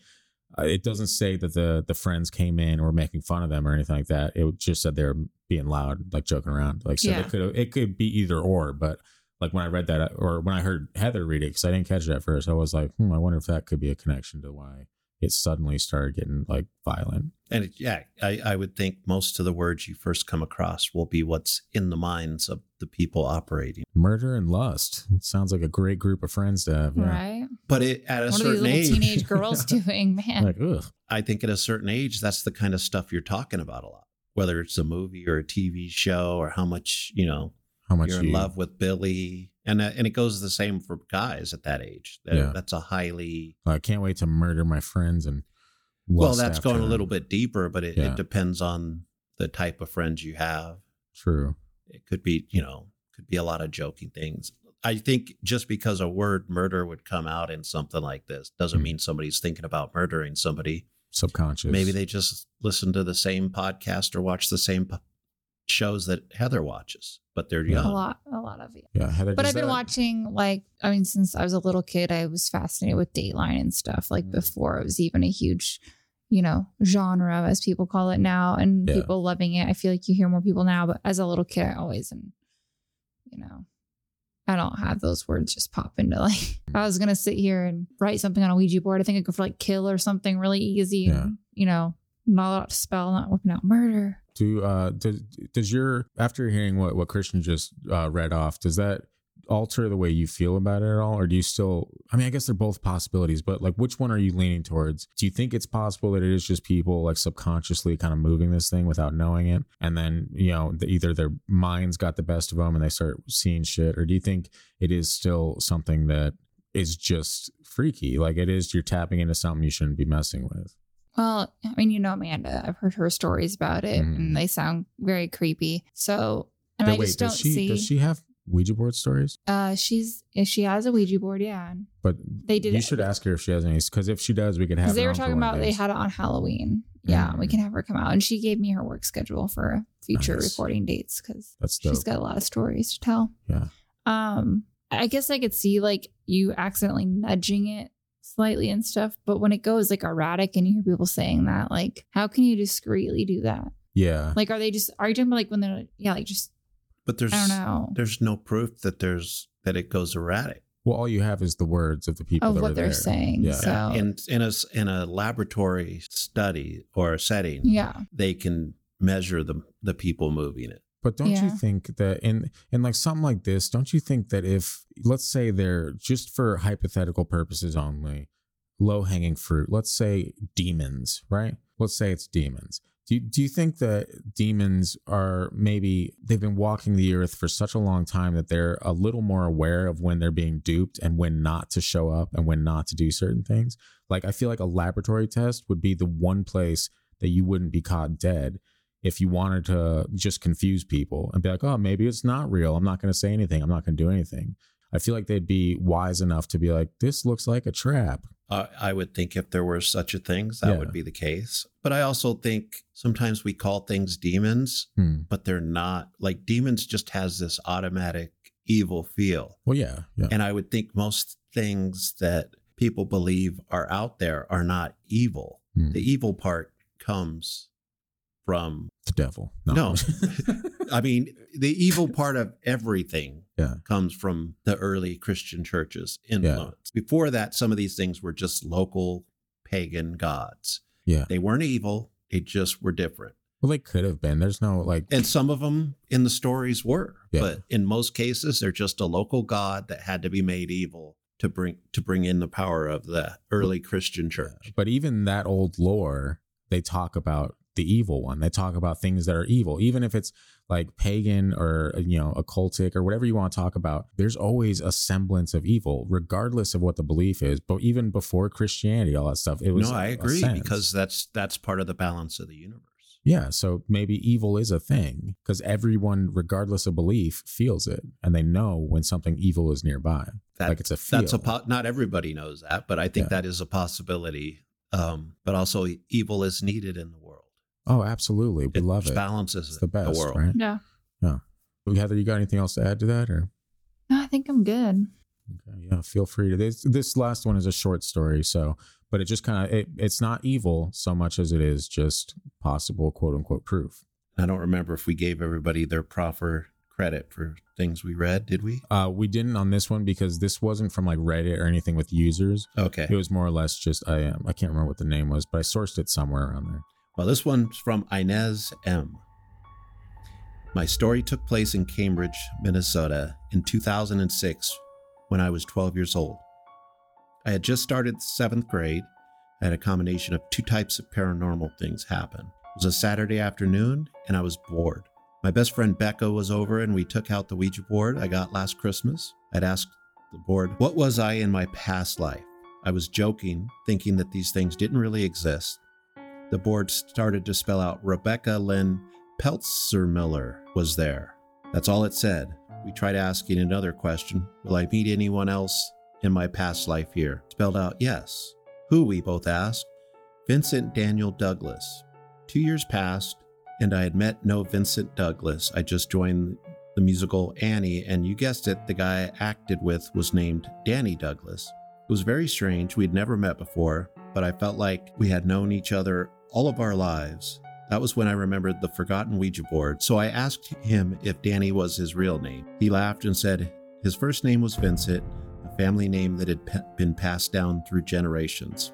it doesn't say that the the friends came in or were making fun of them or anything like that. It just said they're being loud, like joking around. Like so, Yeah. it could it could be either or. But like when I read that or when I heard Heather read it, because I didn't catch it at first, I was like, hmm, I wonder if that could be a connection to why it suddenly started getting like violent. and it, yeah I, I would think most of the words you first come across will be what's in the minds of the people operating Murder and lust. It sounds like a great group of friends to have. Yeah. Right? but it, at a What are these certain age teenage girls doing, man? Like, ugh. I think at a certain age, that's the kind of stuff you're talking about a lot. Whether it's a movie or a TV show, or how much you know How much you're in love with Billy, and uh, and it goes the same for guys at that age. That- Yeah. That's a highly I can't wait to murder my friends and. well. That's going a little bit deeper, but it, Yeah. it depends on the type of friends you have. True. It could be you know could be a lot of joking things. I think just because a word murder would come out in something like this doesn't Hmm. mean somebody's thinking about murdering somebody. Subconscious. Maybe they just listen to the same podcast or watch the same shows that Heather watches, but they're Yeah. A lot, a lot of it. Yeah, Heather. But I've been that- watching like I mean, since I was a little kid, I was fascinated with Dateline and stuff. Like Mm. before it was even a huge you know, genre as people call it now and Yeah. people loving it. I feel like you hear more people now, but as a little kid, I always, and you know, I don't have those words just pop into like, if I was going to sit here and write something on a Ouija board, I think I'd go for like kill or something really easy. Yeah. And, you know, not a lot to spell, not whipping out murder. Do uh does does your after hearing what what Christian just uh, read off, does that alter the way you feel about it at all, or do you still? I mean, I guess they're both possibilities, but like, which one are you leaning towards? Do you think it's possible that it is just people like subconsciously kind of moving this thing without knowing it, and then you know the, either their minds got the best of them and they start seeing shit, or do you think it is still something that is just freaky? Like it is, you're tapping into something you shouldn't be messing with. Well, I mean, you know, Amanda, I've heard her stories about it Mhm. and they sound very creepy. So, and But I just does don't she see, does she have Ouija board stories? uh, she's, she has a Ouija board. Yeah. But They did You it- should ask her if she has any, because if she does, we could have. They were talking about they had it on Halloween. Yeah, we Mm. can have her come out, and she gave me her work schedule for future Nice. recording dates because she's got a lot of stories to tell. Yeah. Um, I guess I could see like you accidentally nudging it slightly and stuff, but when it goes like erratic and you hear people saying that, like, how can you discreetly do that? yeah. Like, are they just are you talking about like when they're yeah, like just But there's I don't know there's no proof that there's that it goes erratic. well, all you have is the words of the people of that what were they're there. saying. Yeah. So in in a, in a laboratory study or a setting, yeah, they can measure the the people moving it. But don't you think that in in like something like this, don't you think that if let's say they're just for hypothetical purposes only, low hanging fruit, let's say demons, right? Let's say it's demons. Do you, do you think that demons are maybe they've been walking the earth for such a long time that they're a little more aware of when they're being duped and when not to show up and when not to do certain things? Like I feel like a laboratory test would be the one place that you wouldn't be caught dead if you wanted to just confuse people and be like, oh, maybe it's not real. I'm not going to say anything. I'm not going to do anything. I feel like they'd be wise enough to be like, this looks like a trap. Uh, I would think if there were such a things, that Yeah. would be the case. But I also think sometimes we call things demons, Hmm. but they're not. Like demons just has this automatic evil feel. Well, yeah, yeah. And I would think most things that people believe are out there are not evil. Hmm. The evil part comes from the devil. No. I mean, the evil part of everything Yeah. comes from the early Christian churches influence. Before that, some of these things were just local pagan gods. yeah. They weren't evil, they just were different. Well, they could have been. There's no like, And some of them in the stories were, Yeah. but in most cases they're just a local god that had to be made evil to bring to bring in the power of the early Christian church. but even that old lore, they talk about the evil one. They talk about things that are evil, even if it's like pagan or you know occultic or whatever you want to talk about. There's always a semblance of evil, regardless of what the belief is. But even before Christianity, all that stuff, it was. No, i agree because that's that's part of the balance of the universe. Yeah, so maybe evil is a thing because everyone, regardless of belief, feels it, and they know when something evil is nearby. That, like it's a feel. that's a po- not everybody knows that, but I think Yeah. that is a possibility. Um, but also, evil is needed in the world. Oh, absolutely, we love It love it. balances It's the best, world. right? yeah. Well, Heather, you got anything else to add to that, or No, I think I'm good. okay, yeah, feel free to. This this last one is a short story, so but it just kind of it, it's not evil so much as it is just possible quote unquote proof. I don't remember if we gave everybody their proper credit for things we read. Did we? Uh, we didn't on this one because this wasn't from like Reddit or anything with users. Okay. It was more or less just I um, I can't remember what the name was, but I sourced it somewhere around there. Well, this one's from Inez M. My story took place in Cambridge, Minnesota in 2006 when I was 12 years old. I had just started seventh grade. I had a combination of two types of paranormal things happen. It was a Saturday afternoon and I was bored. My best friend Becca was over and we took out the Ouija board I got last Christmas. I'd asked the board, What was I in my past life? I was joking, thinking that these things didn't really exist the board started to spell out Rebecca Lynn Peltzermiller was there. That's all it said. We tried asking another question Will I meet anyone else in my past life here? Spelled out yes. Who, we both asked. Vincent Daniel Douglas. Two years passed, and I had met no Vincent Douglas. I just joined the musical Annie, and you guessed it, the guy I acted with was named Danny Douglas. It was very strange. We'd never met before. but I felt like we had known each other all of our lives. That was when I remembered the forgotten Ouija board. So I asked him if Danny was his real name. He laughed and said his first name was Vincent, a family name that had pe- been passed down through generations.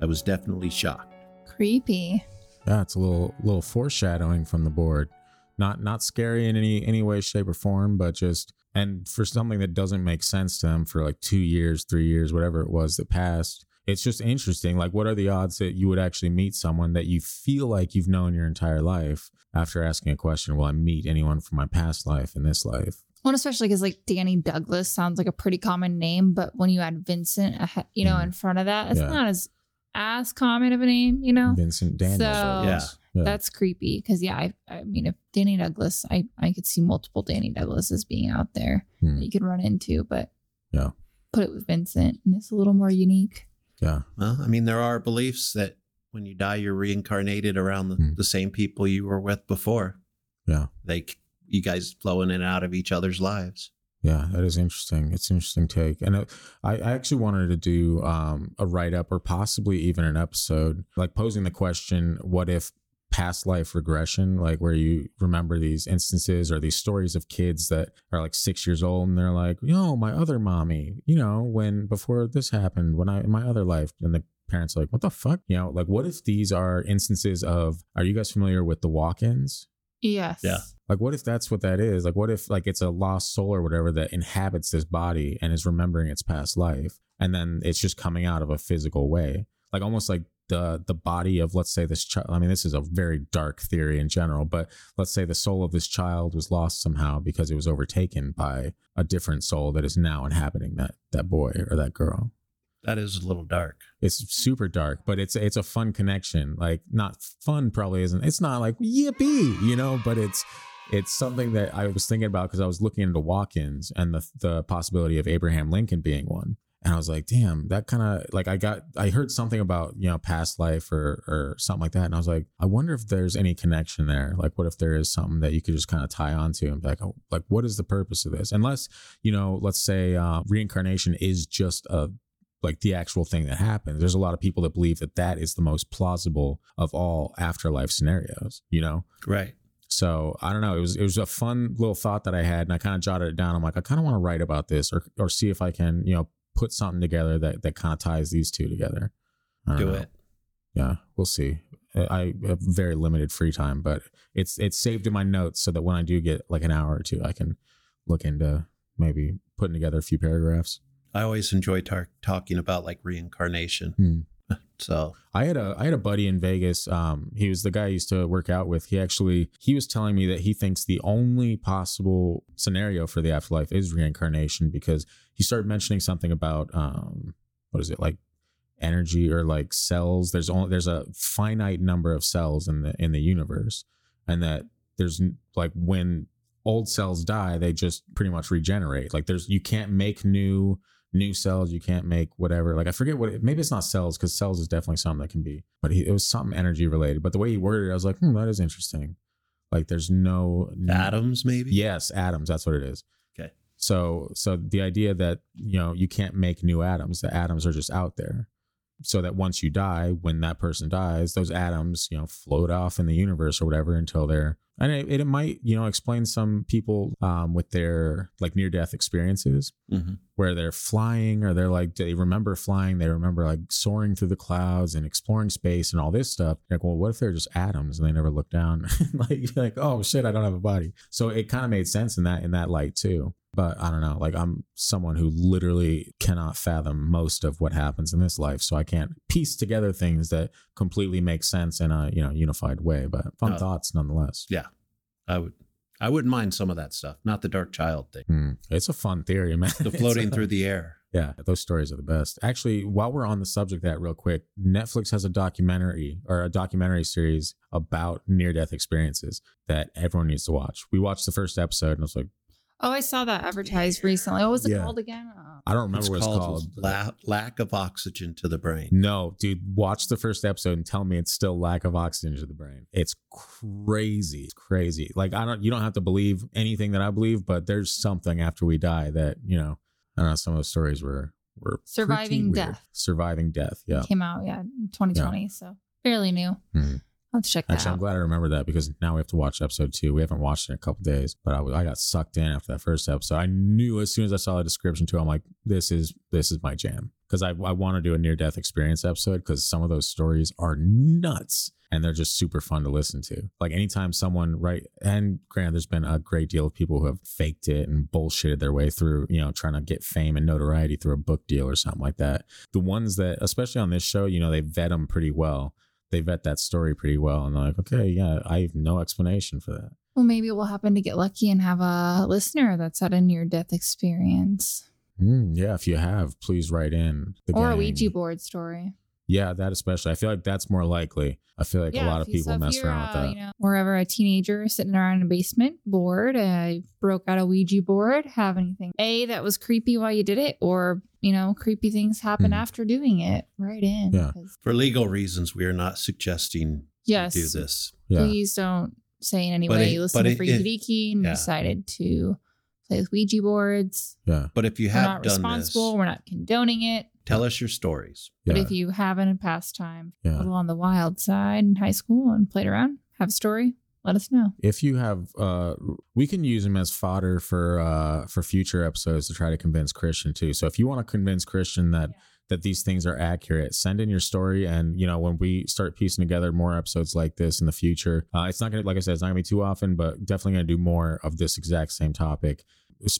I was definitely shocked. Creepy. Yeah, it's a little little foreshadowing from the board. Not not scary in any any way, shape, or form, but just and for something that doesn't make sense to them for like two years, three years, whatever it was that passed. It's just interesting. Like, what are the odds that you would actually meet someone that you feel like you've known your entire life after asking a question? Will I meet anyone from my past life in this life? Well, especially because like Danny Douglas sounds like a pretty common name, but when you add Vincent, you know, Mm. in front of that, it's Yeah. not as as common of a name. You know, Vincent Daniels. So- I guess. yeah. that's creepy. Because yeah, I, I mean, if Danny Douglas, I I could see multiple Danny Douglases being out there Hmm. that you could run into, but Yeah. put it with Vincent, and it's a little more unique. Yeah. Well, I mean, there are beliefs that when you die, you're reincarnated around the, Hmm. the same people you were with before. Yeah. Like you guys flowing in and out of each other's lives. Yeah, that is interesting. It's an interesting take, and it, I, I actually wanted to do um, a write up or possibly even an episode, like posing the question: What if past life regression, like where you remember these instances or these stories of kids that are like six years old and they're like, you know, my other mommy, you know, when before this happened, when I in my other life, and the parents are like, what the fuck, you know, like what if these are instances of? Are you guys familiar with the walk-ins? Yes. Yeah. Like, what if that's what that is? Like, what if like it's a lost soul or whatever that inhabits this body and is remembering its past life, and then it's just coming out of a physical way, like almost like the the body of let's say this child. I mean, this is a very dark theory in general, but let's say the soul of this child was lost somehow because it was overtaken by a different soul that is now inhabiting that that boy or that girl That is a little dark. it's super dark, but it's it's a fun connection. Like not fun probably isn't. It's not like yippee, you know, but it's it's something that I was thinking about because I was looking into walk-ins and the the possibility of Abraham Lincoln being one. And I was like, damn, that kind of like I got I heard something about, you know, past life or or something like that. And I was like, I wonder if there's any connection there. Like what if there is something that you could just kind of tie onto and be like, oh, like what is the purpose of this? Unless, you know, let's say uh, reincarnation is just a like the actual thing that happens. There's a lot of people that believe that that is the most plausible of all afterlife scenarios, you know? Right. So I don't know. It was it was a fun little thought that I had, and I kind of jotted it down. I'm like, I kind of want to write about this, or or see if I can, you know, put something together that that kind of ties these two together. Don't know. it. Yeah, we'll see. I I have very limited free time, but it's it's saved in my notes so that when I do get like an hour or two, I can look into maybe putting together a few paragraphs. I always enjoy tar- talking about like reincarnation. Hmm. So I had a I had a buddy in Vegas. Um, he was the guy I used to work out with. He actually he was telling me that he thinks the only possible scenario for the afterlife is reincarnation because he started mentioning something about um what is it like energy or like cells. There's only there's a finite number of cells in the in the universe, and that there's like when old cells die, they just pretty much regenerate. Like there's you can't make new new cells. You can't make whatever. Like I forget what. It, maybe it's not cells because cells is definitely something that can be. But he, it was something energy related. But the way he worded it, I was like, hmm, that is interesting. Like there's no atoms, maybe. Yes, atoms. That's what it is. Okay. So so the idea that you know you can't make new atoms. The atoms are just out there. So that once you die, when that person dies, those atoms, you know, float off in the universe or whatever until they're and it, it might, you know, explain some people um, with their like near death experiences Mhm. where they're flying or they're like they remember flying they remember like soaring through the clouds and exploring space and all this stuff like well what if they're just atoms and they never look down like like oh shit i don't have a body so it kind of made sense in that in that light too but i don't know like i'm someone who literally cannot fathom most of what happens in this life so i can't piece together things that completely make sense in a you know unified way but fun No. thoughts nonetheless Yeah. I would. I wouldn't mind some of that stuff. Not the dark child thing. Hmm. it's a fun theory man The floating a- through the air. Yeah, those stories are the best. Actually, while we're on the subject of that real quick, Netflix has a documentary or a documentary series about near death experiences that everyone needs to watch. We watched the first episode and I was like, Oh, I saw that advertised recently. What was it Yeah. called again? Oh. I don't remember it's what it's called, called. La- lack of oxygen to the brain. No, dude, watch the first episode and tell me it's still lack of oxygen to the brain. It's crazy. It's crazy. Like I don't you don't have to believe anything that I believe, but there's something after we die that, you know, I don't know, some of the stories were were pretty Surviving weird. Death. Surviving death. Yeah. Came out, yeah, in 2020. So fairly new. Hmm. Let's check that Actually, I'm glad I remember that because now we have to watch episode two. We haven't watched it in a couple days, but I, was- I got sucked in after that first episode. I knew as soon as I saw the description too, I'm like, this is this is my jam because I I want to do a near death experience episode because some of those stories are nuts and they're just super fun to listen to. Like anytime someone right and granted, there's been a great deal of people who have faked it and bullshitted their way through, you know, trying to get fame and notoriety through a book deal or something like that. The ones that, especially on this show, you know, they vet them pretty well they vet that story pretty well and they're like okay yeah i have no explanation for that Well, maybe we'll happen to get lucky and have a listener that's had a near death experience Mm, yeah if you have please write in the or a. Ouija board story. yeah that especially i feel like that's more likely i feel like a lot of people mess around with uh, that You know, wherever a teenager sitting around in a basement bored, uh, broke out a Ouija board, have anything a that was creepy while you did it, or you know, creepy things happen Hmm. after doing it. Right in. Yeah. 'cause- For legal reasons, we are not suggesting Yes. you do this. yeah Please don't say in any But way it- you listen to it- Freaky it- Deaky and yeah. decided to play with Ouija boards. yeah But if you We're have not done responsible. this, We're not condoning it. tell us your stories. yeah But if you haven't in past time, a little on the wild side in high school and played around, have a story, let us know. if you have uh we can use them as fodder for uh for future episodes to try to convince christian too. So if you want to convince christian that that these things are accurate send in your story and you know when we start piecing together more episodes like this in the future uh, it's not gonna like i said it's not gonna be too often but definitely gonna do more of this exact same topic.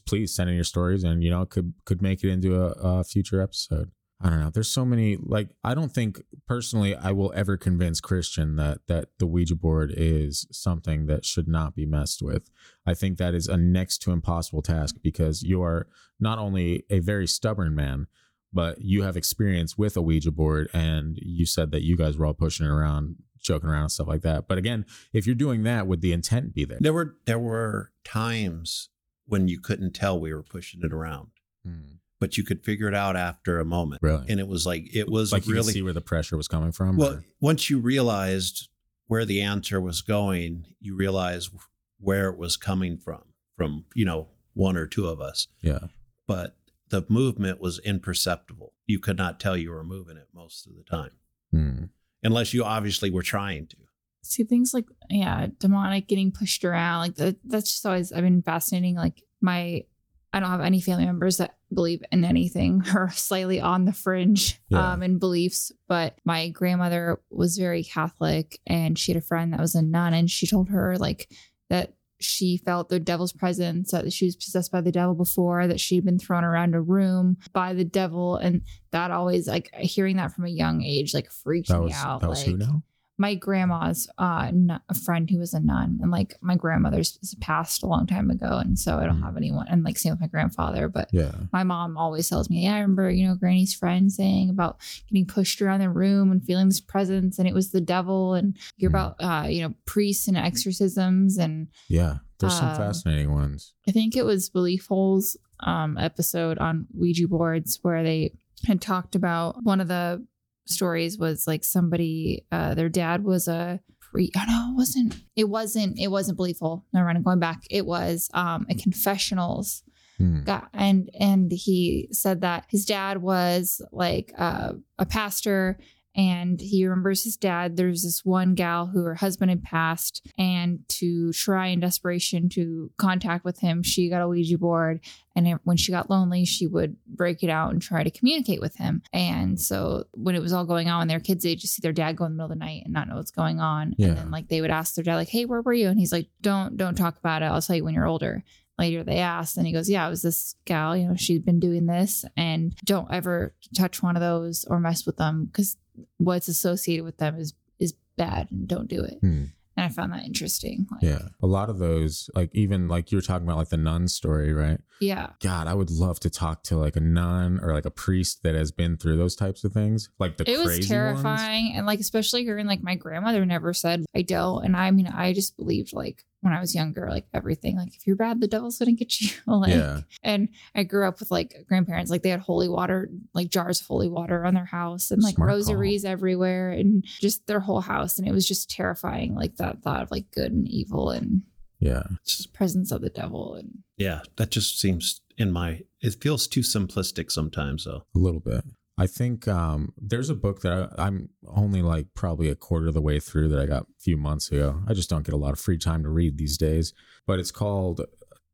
Please send in your stories and you know could could make it into a, a future episode I don't know. There's so many like I don't think personally I will ever convince Christian that that the Ouija board is something that should not be messed with. I think that is a next to impossible task because you are not only a very stubborn man, but you have experience with a Ouija board and you said that you guys were all pushing it around, joking around and stuff like that. But again, if you're doing that, would the intent be there? There were there were times when you couldn't tell we were pushing it around, Hmm. But you could figure it out after a moment. Really? And it was like it was like you really see where the pressure was coming from. well. or- Once you realized where the answer was going, you realized where it was coming from. From you know one or two of us, yeah. but the movement was imperceptible. You could not tell you were moving it most of the time, Hmm. unless you obviously were trying to. See things like yeah, demonic getting pushed around like that. That's just always I've been fascinating. Like my, I don't have any family members that believe in anything or slightly on the fringe Yeah. um in beliefs. But my grandmother was very Catholic, and she had a friend that was a nun, and she told her like that she felt the devil's presence, that she was possessed by the devil before, that she'd been thrown around a room by the devil, and that always like hearing that from a young age like freaked That me out. that was like, who now? My grandma's uh a friend who was a nun and like my grandmother's passed a long time ago and so i don't Mm. have anyone and like same with my grandfather but Yeah. my mom always tells me yeah i remember you know granny's friend saying about getting pushed around the room and feeling this presence and it was the devil and hear Mm. about uh you know priests and exorcisms and Yeah. There's some Um, fascinating ones. I think it was Belief Holes um, episode on Ouija boards where they had talked about one of the stories was like somebody, uh, their dad was a pre. Oh no, it wasn't. It wasn't. It wasn't Beliefful. Never mind. I'm going back. It was um, a confessionals Hmm. got and and he said that his dad was like uh, a pastor and he remembers his dad. There's this one gal who her husband had passed and to try in desperation to contact with him she got a ouija board and when she got lonely she would break it out and try to communicate with him. And so when it was all going on they kids they'd just see their dad go in the middle of the night and not know what's going on. Yeah. and then like they would ask their dad like hey where were you? And he's like don't don't talk about it. I'll tell you when you're older later they asked and he goes yeah it was this gal you know she'd been doing this and don't ever touch one of those or mess with them because what's associated with them is is bad and don't do it Hmm. and i found that interesting like, Yeah. A lot of those, like even like you were talking about like the nun story, right? yeah God, I would love to talk to like a nun or like a priest that has been through those types of things. Like the it was terrifying and like especially hearing like my grandmother never said i don't and i mean i just believed like when i was younger like everything like if you're bad the devil's gonna get you like Yeah. and i grew up with like grandparents like they had holy water like jars of holy water on their house and like Smart call. rosaries everywhere and just their whole house and it was just terrifying like that thought of like good and evil and Yeah. It's- presence of the devil and yeah, that just seems in my it feels too simplistic sometimes though. a little bit. I think um, there's a book that I, I'm only like probably a quarter of the way through that I got a few months ago. I just don't get a lot of free time to read these days, but it's called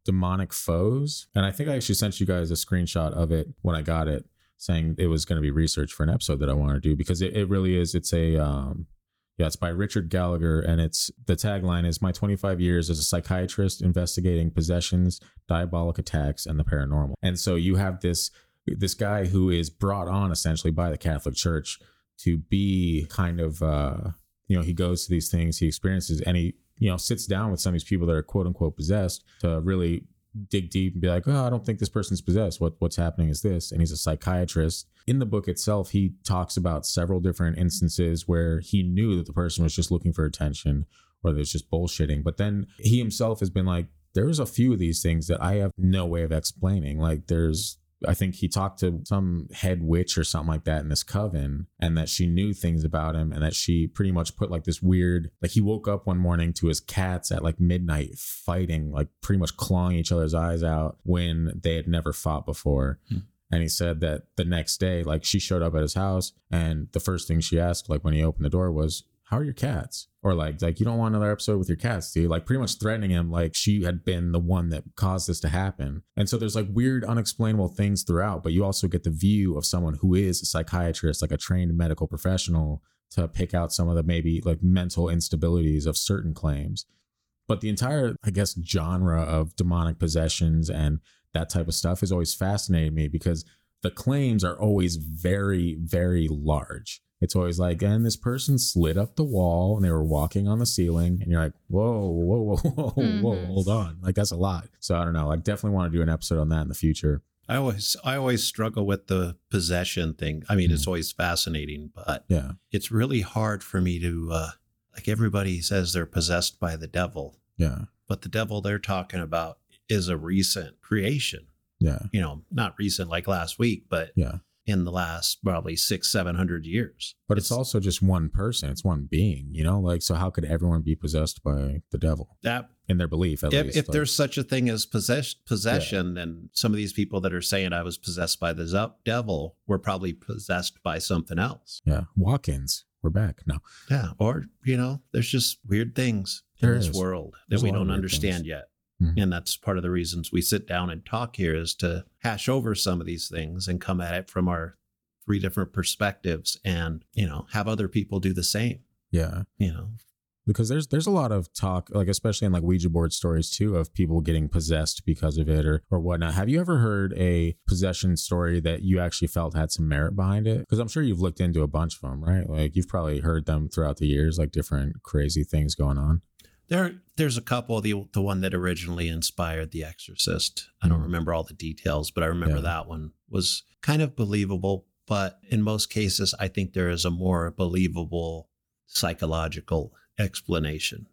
Demonic Foes. And I think I actually sent you guys a screenshot of it when I got it, saying it was going to be research for an episode that I want to do because it, it really is. It's a, um, yeah, it's by Richard Gallagher, and it's the tagline is "My 25 years as a psychiatrist investigating possessions, diabolic attacks, and the paranormal." And so you have this this guy who is brought on essentially by the Catholic Church to be kind of uh, you know he goes to these things, he experiences, and he you know sits down with some of these people that are quote unquote possessed to really dig deep and be like, oh, I don't think this person's possessed. What what's happening is this, and he's a psychiatrist. In the book itself, he talks about several different instances where he knew that the person was just looking for attention or there's just bullshitting. But then he himself has been like, there's a few of these things that I have no way of explaining. Like there's I think he talked to some head witch or something like that in this coven, and that she knew things about him, and that she pretty much put like this weird, like he woke up one morning to his cats at like midnight fighting, like pretty much clawing each other's eyes out when they had never fought before. Hmm. And he said that the next day, like she showed up at his house, and the first thing she asked, like when he opened the door, was, "How are your cats?" Or like, like you don't want another episode with your cats, you? Like pretty much threatening him, like she had been the one that caused this to happen. And so there's like weird, unexplainable things throughout, but you also get the view of someone who is a psychiatrist, like a trained medical professional, to pick out some of the maybe like mental instabilities of certain claims. But the entire, I guess, genre of demonic possessions and that type of stuff has always fascinated me because the claims are always very, very large. It's always like, and this person slid up the wall and they were walking on the ceiling, and you're like, whoa, whoa, whoa, whoa, whoa, Mhm. hold on, like that's a lot. So I don't know. I definitely want to do an episode on that in the future. I always I always struggle with the possession thing. I mean, it's always fascinating, but Yeah, it's really hard for me to uh like everybody says they're possessed by the devil, yeah, but the devil they're talking about is a recent creation. yeah, You know, not recent like last week, but yeah. In the last probably six, seven hundred years. But it's also just one person. It's one being. You know, like so. How could everyone be possessed by the devil that in their belief? At if, least, if like- there's such a thing as possess- possession, then some of these people that are saying I was possessed by the devil were probably possessed by something else. yeah, walk-ins. We're back. No, Yeah, or you know, there's just weird things There in this world that we don't understand things. yet. Mhm. And that's part of the reasons we sit down and talk here is to hash over some of these things and come at it from our three different perspectives and, you know, have other people do the same, yeah. you know. because there's there's a lot of talk like especially in like ouija board stories too of people getting possessed because of it or or whatnot have you ever heard a possession story that you actually felt had some merit behind it because i'm sure you've looked into a bunch of them right like you've probably heard them throughout the years like different crazy things going on There there's a couple, the the one that originally inspired The Exorcist. I don't remember all the details, but I remember Yeah. that one was kind of believable, but in most cases I think there is a more believable psychological explanation.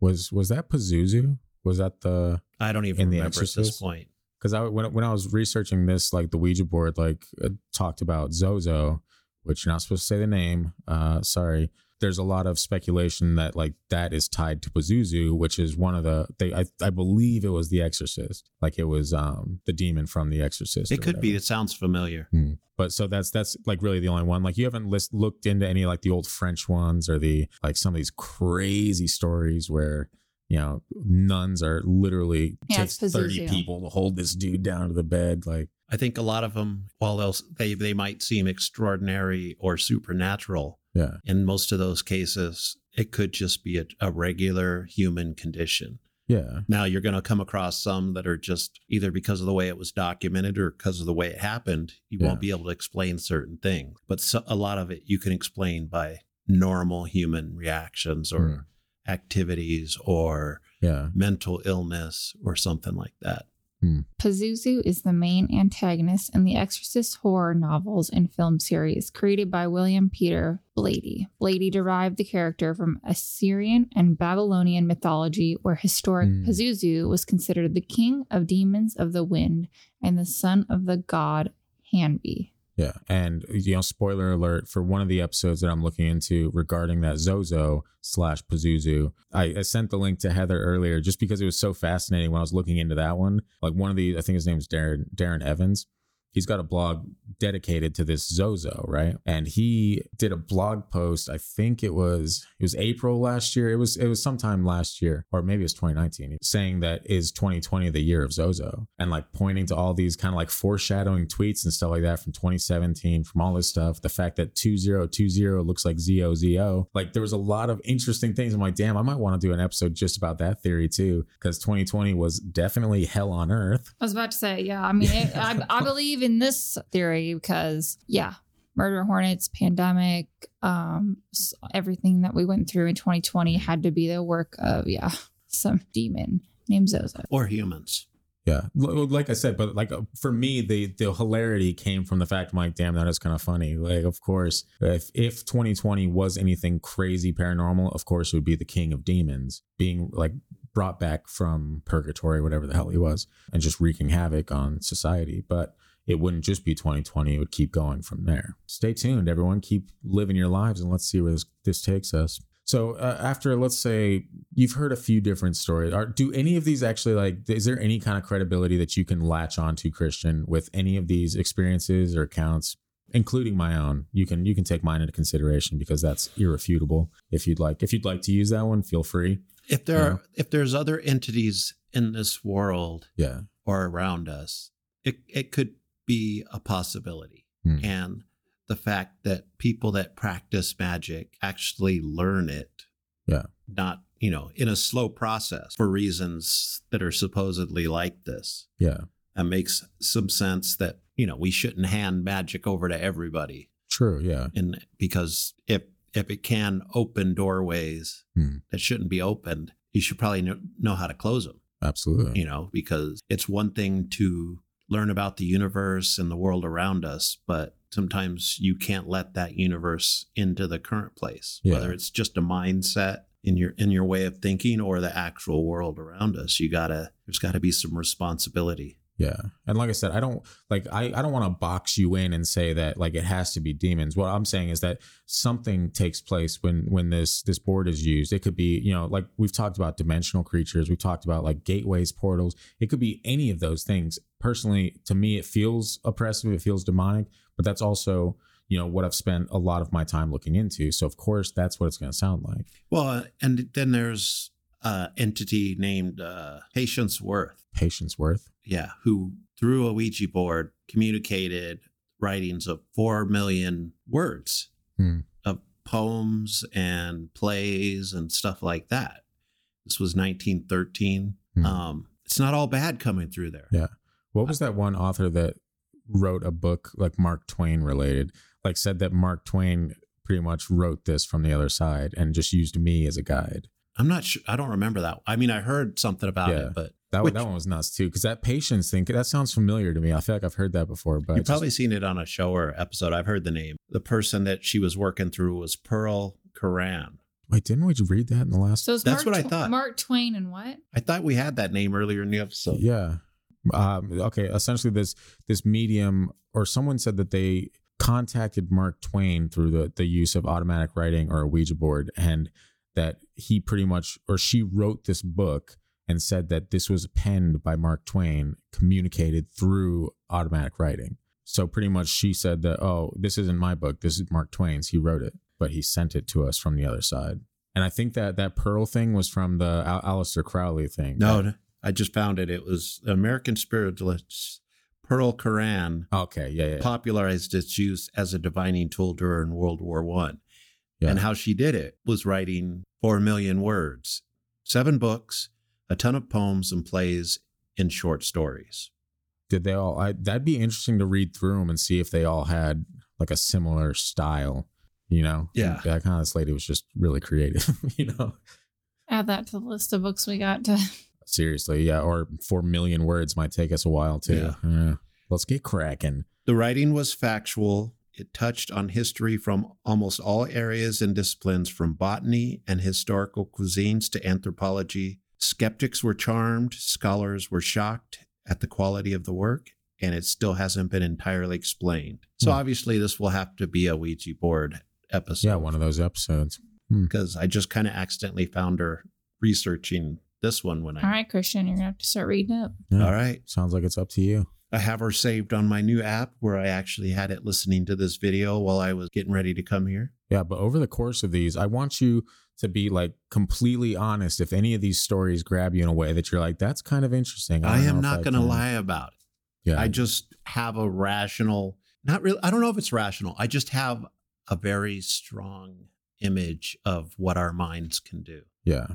was was that pazuzu was that the I don't even remember at this point. because I when when I was researching this, like the Ouija board, like uh, talked about Zozo, which you're not supposed to say the name. Uh, sorry. There's a lot of speculation that like that is tied to Pazuzu, which is one of the they I, I believe it was The Exorcist, like it was um the demon from The Exorcist. It or could be. whatever. It sounds familiar. Hmm. But so that's that's like really the only one. Like you haven't list, looked into any like the old French ones or the like some of these crazy stories where you know nuns are literally Yeah, takes thirty people to hold this dude down to the bed. Like I think a lot of them, while they'll, they they might seem extraordinary or supernatural, yeah, in most of those cases, it could just be a, a regular human condition. yeah, Now you're going to come across some that are just either because of the way it was documented or because of the way it happened. You Yeah. won't be able to explain certain things, but so, a lot of it you can explain by normal human reactions or Mm. activities or yeah. mental illness or something like that. Pazuzu is the main antagonist in the Exorcist horror novels and film series created by William Peter Blatty. Blatty derived the character from Assyrian and Babylonian mythology, where historic Hmm. Pazuzu was considered the king of demons of the wind and the son of the god Hanbi. Yeah. And, uh, you know, spoiler alert for one of the episodes that I'm looking into regarding that Zozo slash Pazuzu, I, I sent the link to Heather earlier just because it was so fascinating when I was looking into that one. Like one of the, I think his name's Darren, Darren Evans. He's got a blog dedicated to this Zozo, right? And he did a blog post. I think it was it was April last year. It was it was sometime last year, or maybe it was 2019, saying that is 2020 the year of Zozo, and like pointing to all these kind of like foreshadowing tweets and stuff like that from 2017, from all this stuff. The fact that 2020 looks like ZOZO, like there was a lot of interesting things. I'm like, damn, I might want to do an episode just about that theory too, because 2020 was definitely hell on earth. I was about to say, yeah. I mean, it, I, I believe in this theory because, yeah, murder hornets, pandemic, um, everything that we went through in 2020 had to be the work of, yeah, some demon named Zozo. Or humans. Yeah, like I said, but like uh, for me, the the hilarity came from the fact I'm like, damn, that is kind of funny. Like, of course, if if 2020 was anything crazy paranormal, of course it would be the king of demons being like brought back from purgatory, whatever the hell he was, and just wreaking havoc on society. But it wouldn't just be 2020; it would keep going from there. Stay tuned, everyone. Keep living your lives, and let's see where this this takes us. So uh, after let's say you've heard a few different stories, are do any of these actually like is there any kind of credibility that you can latch onto Christian with any of these experiences or accounts, including my own? You can you can take mine into consideration because that's irrefutable. If you'd like, if you'd like to use that one, feel free. If there Yeah. are if there's other entities in this world Yeah, or around us, it it could be a possibility. Hmm. And the fact that people that practice magic actually learn it. Yeah. Not, you know, in a slow process for reasons that are supposedly like this. yeah, That makes some sense that, you know, we shouldn't hand magic over to everybody. true. Yeah, And because if if it can open doorways Hmm. that shouldn't be opened, you should probably know, know how to close them absolutely. you know, because it's one thing to learn about the universe and the world around us, but sometimes you can't let that universe into the current place, Yeah. whether it's just a mindset in your in your way of thinking or the actual world around us. You gotta there's gotta be some responsibility. Yeah. And like I said, I don't like I, I don't want to box you in and say that like it has to be demons. What I'm saying is that something takes place when when this this board is used. It could be, you know, like we've talked about dimensional creatures, we've talked about like gateways, portals. It could be any of those things. Personally, to me it feels oppressive, it feels demonic, but that's also, you know, what I've spent a lot of my time looking into. So of course that's what it's going to sound like. Well, and then there's uh entity named uh Patience Worth. Patience worth. yeah, who through a Ouija board communicated writings of four million words Hmm. of poems and plays and stuff like that. This was 1913. Hmm. Um, it's not all bad coming through there. Yeah. What was that one author that wrote a book like Mark Twain related? Like said that Mark Twain pretty much wrote this from the other side and just used me as a guide. I'm not sure. I don't remember that. I mean, I heard something about Yeah. it, but That Which- one, that one was nuts too, because that patience thing that sounds familiar to me. I feel like I've heard that before, but I you've just- probably seen it on a show or episode. I've heard the name. The person that she was working through was Pearl Curran. wait, didn't we read that in the last? So That's Mark what I thought. Mark Twain and what? I thought we had that name earlier in the episode. yeah. Um, okay. Essentially, this this medium or someone said that they contacted Mark Twain through the the use of automatic writing or a Ouija board, and that he pretty much or she wrote this book and said that this was penned by Mark Twain, communicated through automatic writing. So pretty much she said that, oh, this isn't my book. This is Mark Twain's. He wrote it, but he sent it to us from the other side. And I think that that Pearl thing was from the Al- Aleister Crowley thing. No, I just found it. It was American spiritualist Pearl Curran Okay. Yeah. Yeah. popularized its use as a divining tool during World War One. Yeah. And how she did it was writing four million words, seven books, a ton of poems and plays and short stories. Did they all? I, that'd be interesting to read through them and see if they all had like a similar style. You know. Yeah. That kind of this lady was just really creative. you know. Add that to the list of books we got to. Seriously, yeah. Or four million words might take us a while too. Yeah. Let's get cracking. The writing was factual. It touched on history from almost all areas and disciplines, from botany and historical cuisines to anthropology. Skeptics were charmed, scholars were shocked at the quality of the work, and it still hasn't been entirely explained. So Hmm. obviously, this will have to be a Ouija board episode. Yeah, one of those episodes. because I just kind of accidentally found her researching this one when I. All right, Christian, you're gonna have to start reading up. Yeah. All right. Sounds like it's up to you. I have her saved on my new app where I actually had it listening to this video while I was getting ready to come here. Yeah, but over the course of these, I want you to be like completely honest. If any of these stories grab you in a way that you're like, that's kind of interesting. I, don't am not I going to can." lie about it. Yeah, I just have a rational, not really, I don't know if it's rational. I just have a very strong image of what our minds can do. yeah,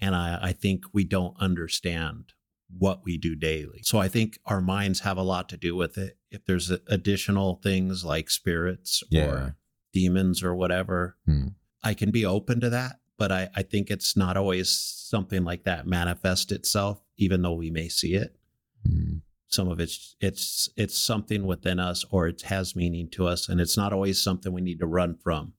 And I, I think we don't understand what we do daily. So I think our minds have a lot to do with it. If there's additional things like spirits yeah. or demons or whatever, Hmm. I can be open to that. But I, I think it's not always something like that manifest itself, even though we may see it. Hmm. Some of it's it's it's something within us or it has meaning to us. And it's not always something we need to run from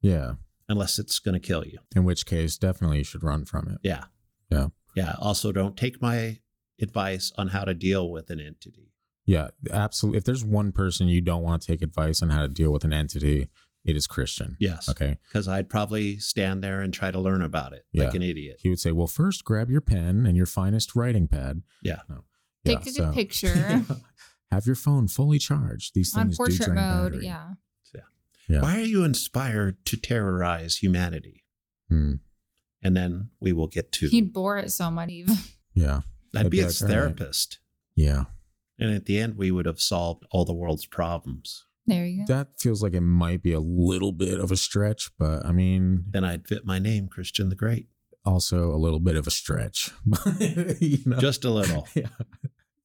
yeah. Unless it's gonna kill you. In which case, definitely you should run from it. Yeah. Yeah. Yeah. Also don't take my advice on how to deal with an entity. Yeah, absolutely. If there's one person you don't want to take advice on how to deal with an entity, it is Christian. Yes. Okay. Because I'd probably stand there and try to learn about it like an idiot. He would say, well, first grab your pen and your finest writing pad. Yeah. No. Take Yeah, a so- good picture Have your phone fully charged. These on things do portrait drain mode. battery. Yeah. Yeah. Why are you inspired to terrorize humanity? Hmm. And then we will get to He'd bore it so much. Even. Yeah. I'd I'd be be its like, all right. therapist. Yeah. And at the end, we would have solved all the world's problems. There you go. That feels like it might be a little bit of a stretch, but I mean, Then I'd fit my name, Christian the Great. also a little bit of a stretch. you know? Just a little. yeah.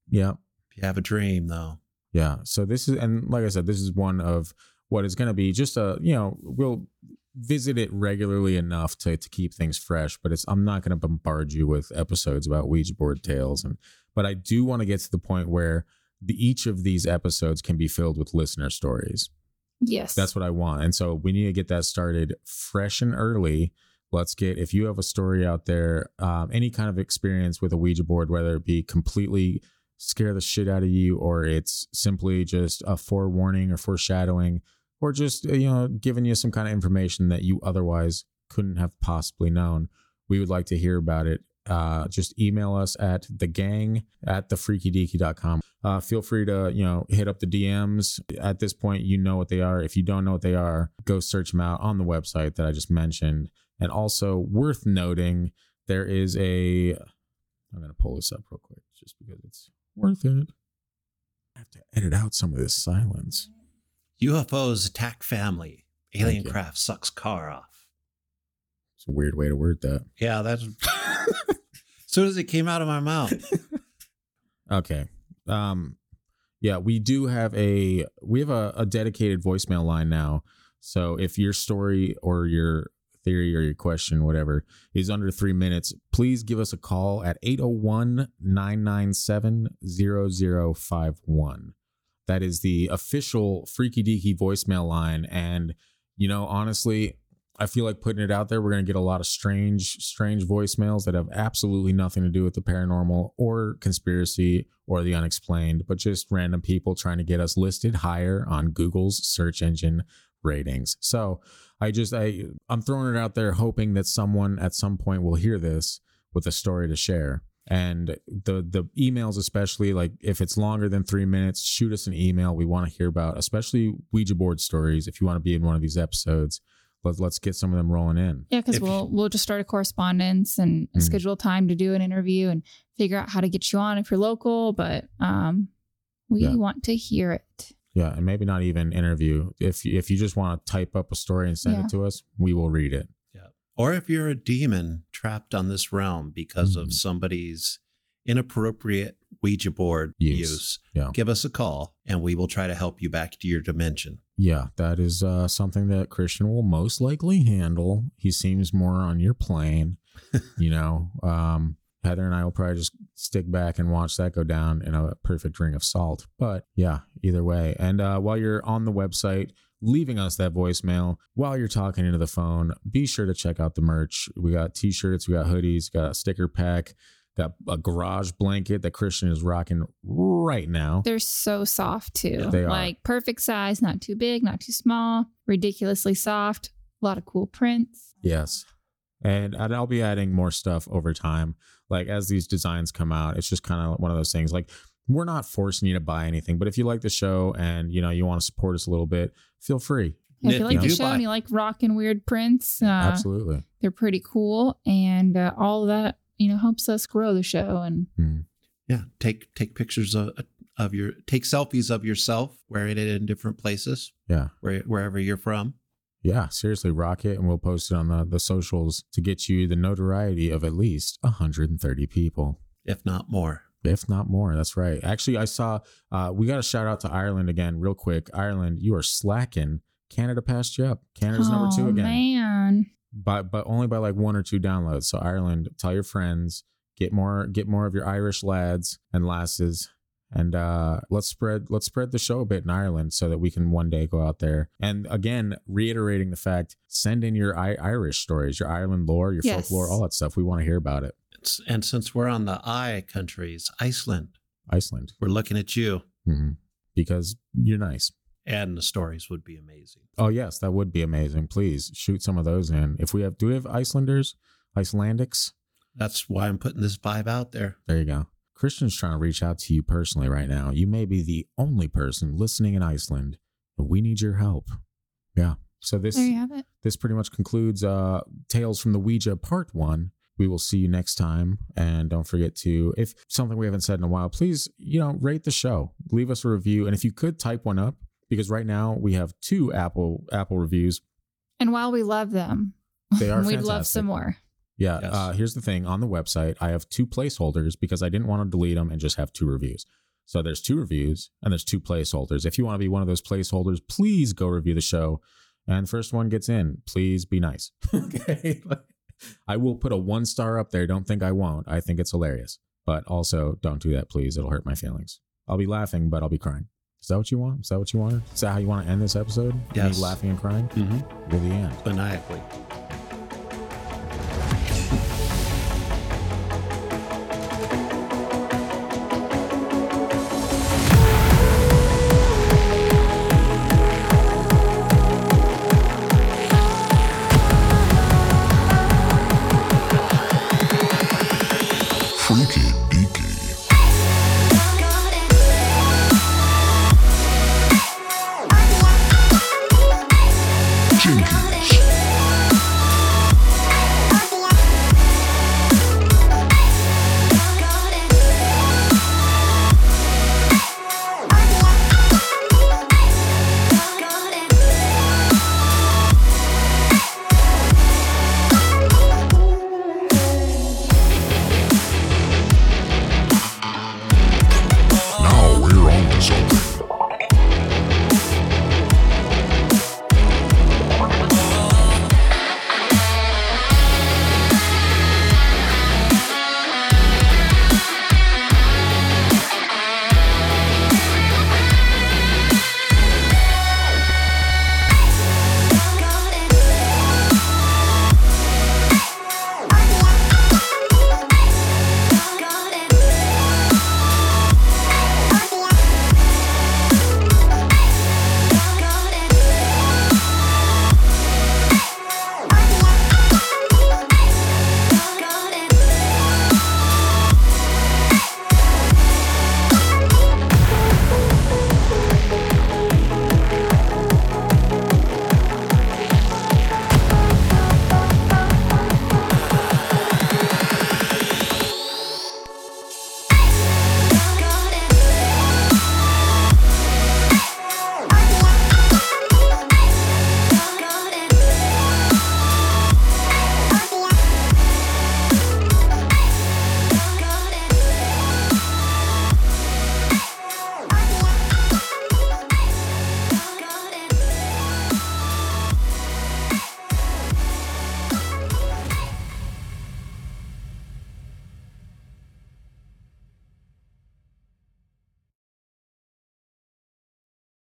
Yeah. If you have a dream, though. Yeah. So this is, and like I said, this is one of what is going to be just a, you know, we'll visit it regularly enough to, to keep things fresh, but it's, I'm not going to bombard you with episodes about Ouija board tales. And, but I do want to get to the point where the, each of these episodes can be filled with listener stories. Yes. That's what I want. And so we need to get that started fresh and early. Let's get, if you have a story out there, um, any kind of experience with a Ouija board, whether it be completely scare the shit out of you or it's simply just a forewarning or foreshadowing or just, uh, you know, giving you some kind of information that you otherwise couldn't have possibly known, we would like to hear about it. Uh, just email us at the gang at thefreakydeaky.com. Uh, feel free to, you know, hit up the DMs. At this point, you know what they are. If you don't know what they are, go search them out on the website that I just mentioned. And also worth noting, there is a, I'm going to pull this up real quick just because it's worth it. I have to edit out some of this silence. UFOs attack family. Alien craft sucks car off. It's a weird way to word that. Yeah, that's. as soon as it came out of my mouth. Okay. Um yeah, we do have a we have a, a dedicated voicemail line now. So if your story or your theory or your question, whatever, is under three minutes, please give us a call at 801-997-0051. That is the official Freaky Deaky voicemail line. And, you know, honestly, I feel like putting it out there, we're going to get a lot of strange, strange voicemails that have absolutely nothing to do with the paranormal or conspiracy or the unexplained, but just random people trying to get us listed higher on Google's search engine ratings. So I just, I, I'm throwing it out there hoping that someone at some point will hear this with a story to share. And the the emails, especially like if it's longer than three minutes, shoot us an email. We want to hear about, especially Ouija board stories. If you want to be in one of these episodes, let, let's get some of them rolling in. Yeah, because we'll we'll just start a correspondence and Mm. schedule time to do an interview and figure out how to get you on if you're local. But um, we Yeah. want to hear it. Yeah, and maybe not even interview. If if you just want to type up a story and send Yeah. it to us, we will read it. Or if you're a demon trapped on this realm because Mhm. of somebody's inappropriate Ouija board Use. use, Yeah. give us a call and we will try to help you back to your dimension. Yeah, that is uh, something that Christian will most likely handle. He seems more on your plane. you know, um, Heather and I will probably just stick back and watch that go down in a perfect ring of salt. But yeah, either way. And uh, while you're on the website, leaving us that voicemail while you're talking into the phone, be sure to check out the merch. We got t shirts, we got hoodies, got a sticker pack. got a garage blanket that Christian is rocking right now. They're so soft too. They are. Like perfect size, not too big, not too small, ridiculously soft. A lot of cool prints. Yes. And, and I'll be adding more stuff over time. Like as these designs come out, it's just kind of one of those things. Like we're not forcing you to buy anything, but if you like the show and you know you want to support us a little bit, feel free. If Nick, you like the you show buy- and you like rocking weird prints, uh, Absolutely. they're pretty cool. And uh, all of that, you know, helps us grow the show. And Mm. Yeah, take take pictures of of your take selfies of yourself wearing it in different places Yeah. where, wherever you're from. Yeah. Seriously, rock it and we'll post it on the, the socials to get you the notoriety of at least 130 people. if not more. If not more, that's right. Actually, I saw uh, we got a shout out to Ireland again, real quick. Ireland, you are slacking. Canada passed you up. Canada's number two again. Man. but but only by like one or two downloads. So Ireland, tell your friends, get more get more of your Irish lads and lasses, and uh, let's spread let's spread the show a bit in Ireland so that we can one day go out there. And again, reiterating the fact, send in your I- Irish stories, your Ireland lore, your Yes. folklore, all that stuff. We want to hear about it. It's, and since we're on the I countries, Iceland, Iceland, we're looking at you, hmm because you're nice. and the stories would be amazing. Oh yes, that would be amazing. Please shoot some of those in. If we have, do we have Icelanders, Icelandics? That's why I'm putting this vibe out there. There you go. Christian's trying to reach out to you personally right now. You may be the only person listening in Iceland, but we need your help. Yeah. So this There you have it. this pretty much concludes uh Tales from the Ouija part 1. We will see you next time and don't forget to if something we haven't said in a while, please, you know, rate the show. Leave us a review and if you could type one up because right now we have two Apple Apple reviews. And while we love them, They are we'd love some more. Yeah. Yes. Uh, here's the thing on the website, I have two placeholders because I didn't want to delete them and just have two reviews. So there's two reviews and there's two placeholders. If you want to be one of those placeholders, please go review the show. And first one gets in. Please be nice. okay. I will put a one star up there. Don't think I won't. I think it's hilarious. But also, don't do that, please. It'll hurt my feelings. I'll be laughing, but I'll be crying. Is that what you want? Is that what you wanted? Is that how you want to end this episode? Yes. Me laughing and crying? Mm-hmm. Well, the end. Maniacally.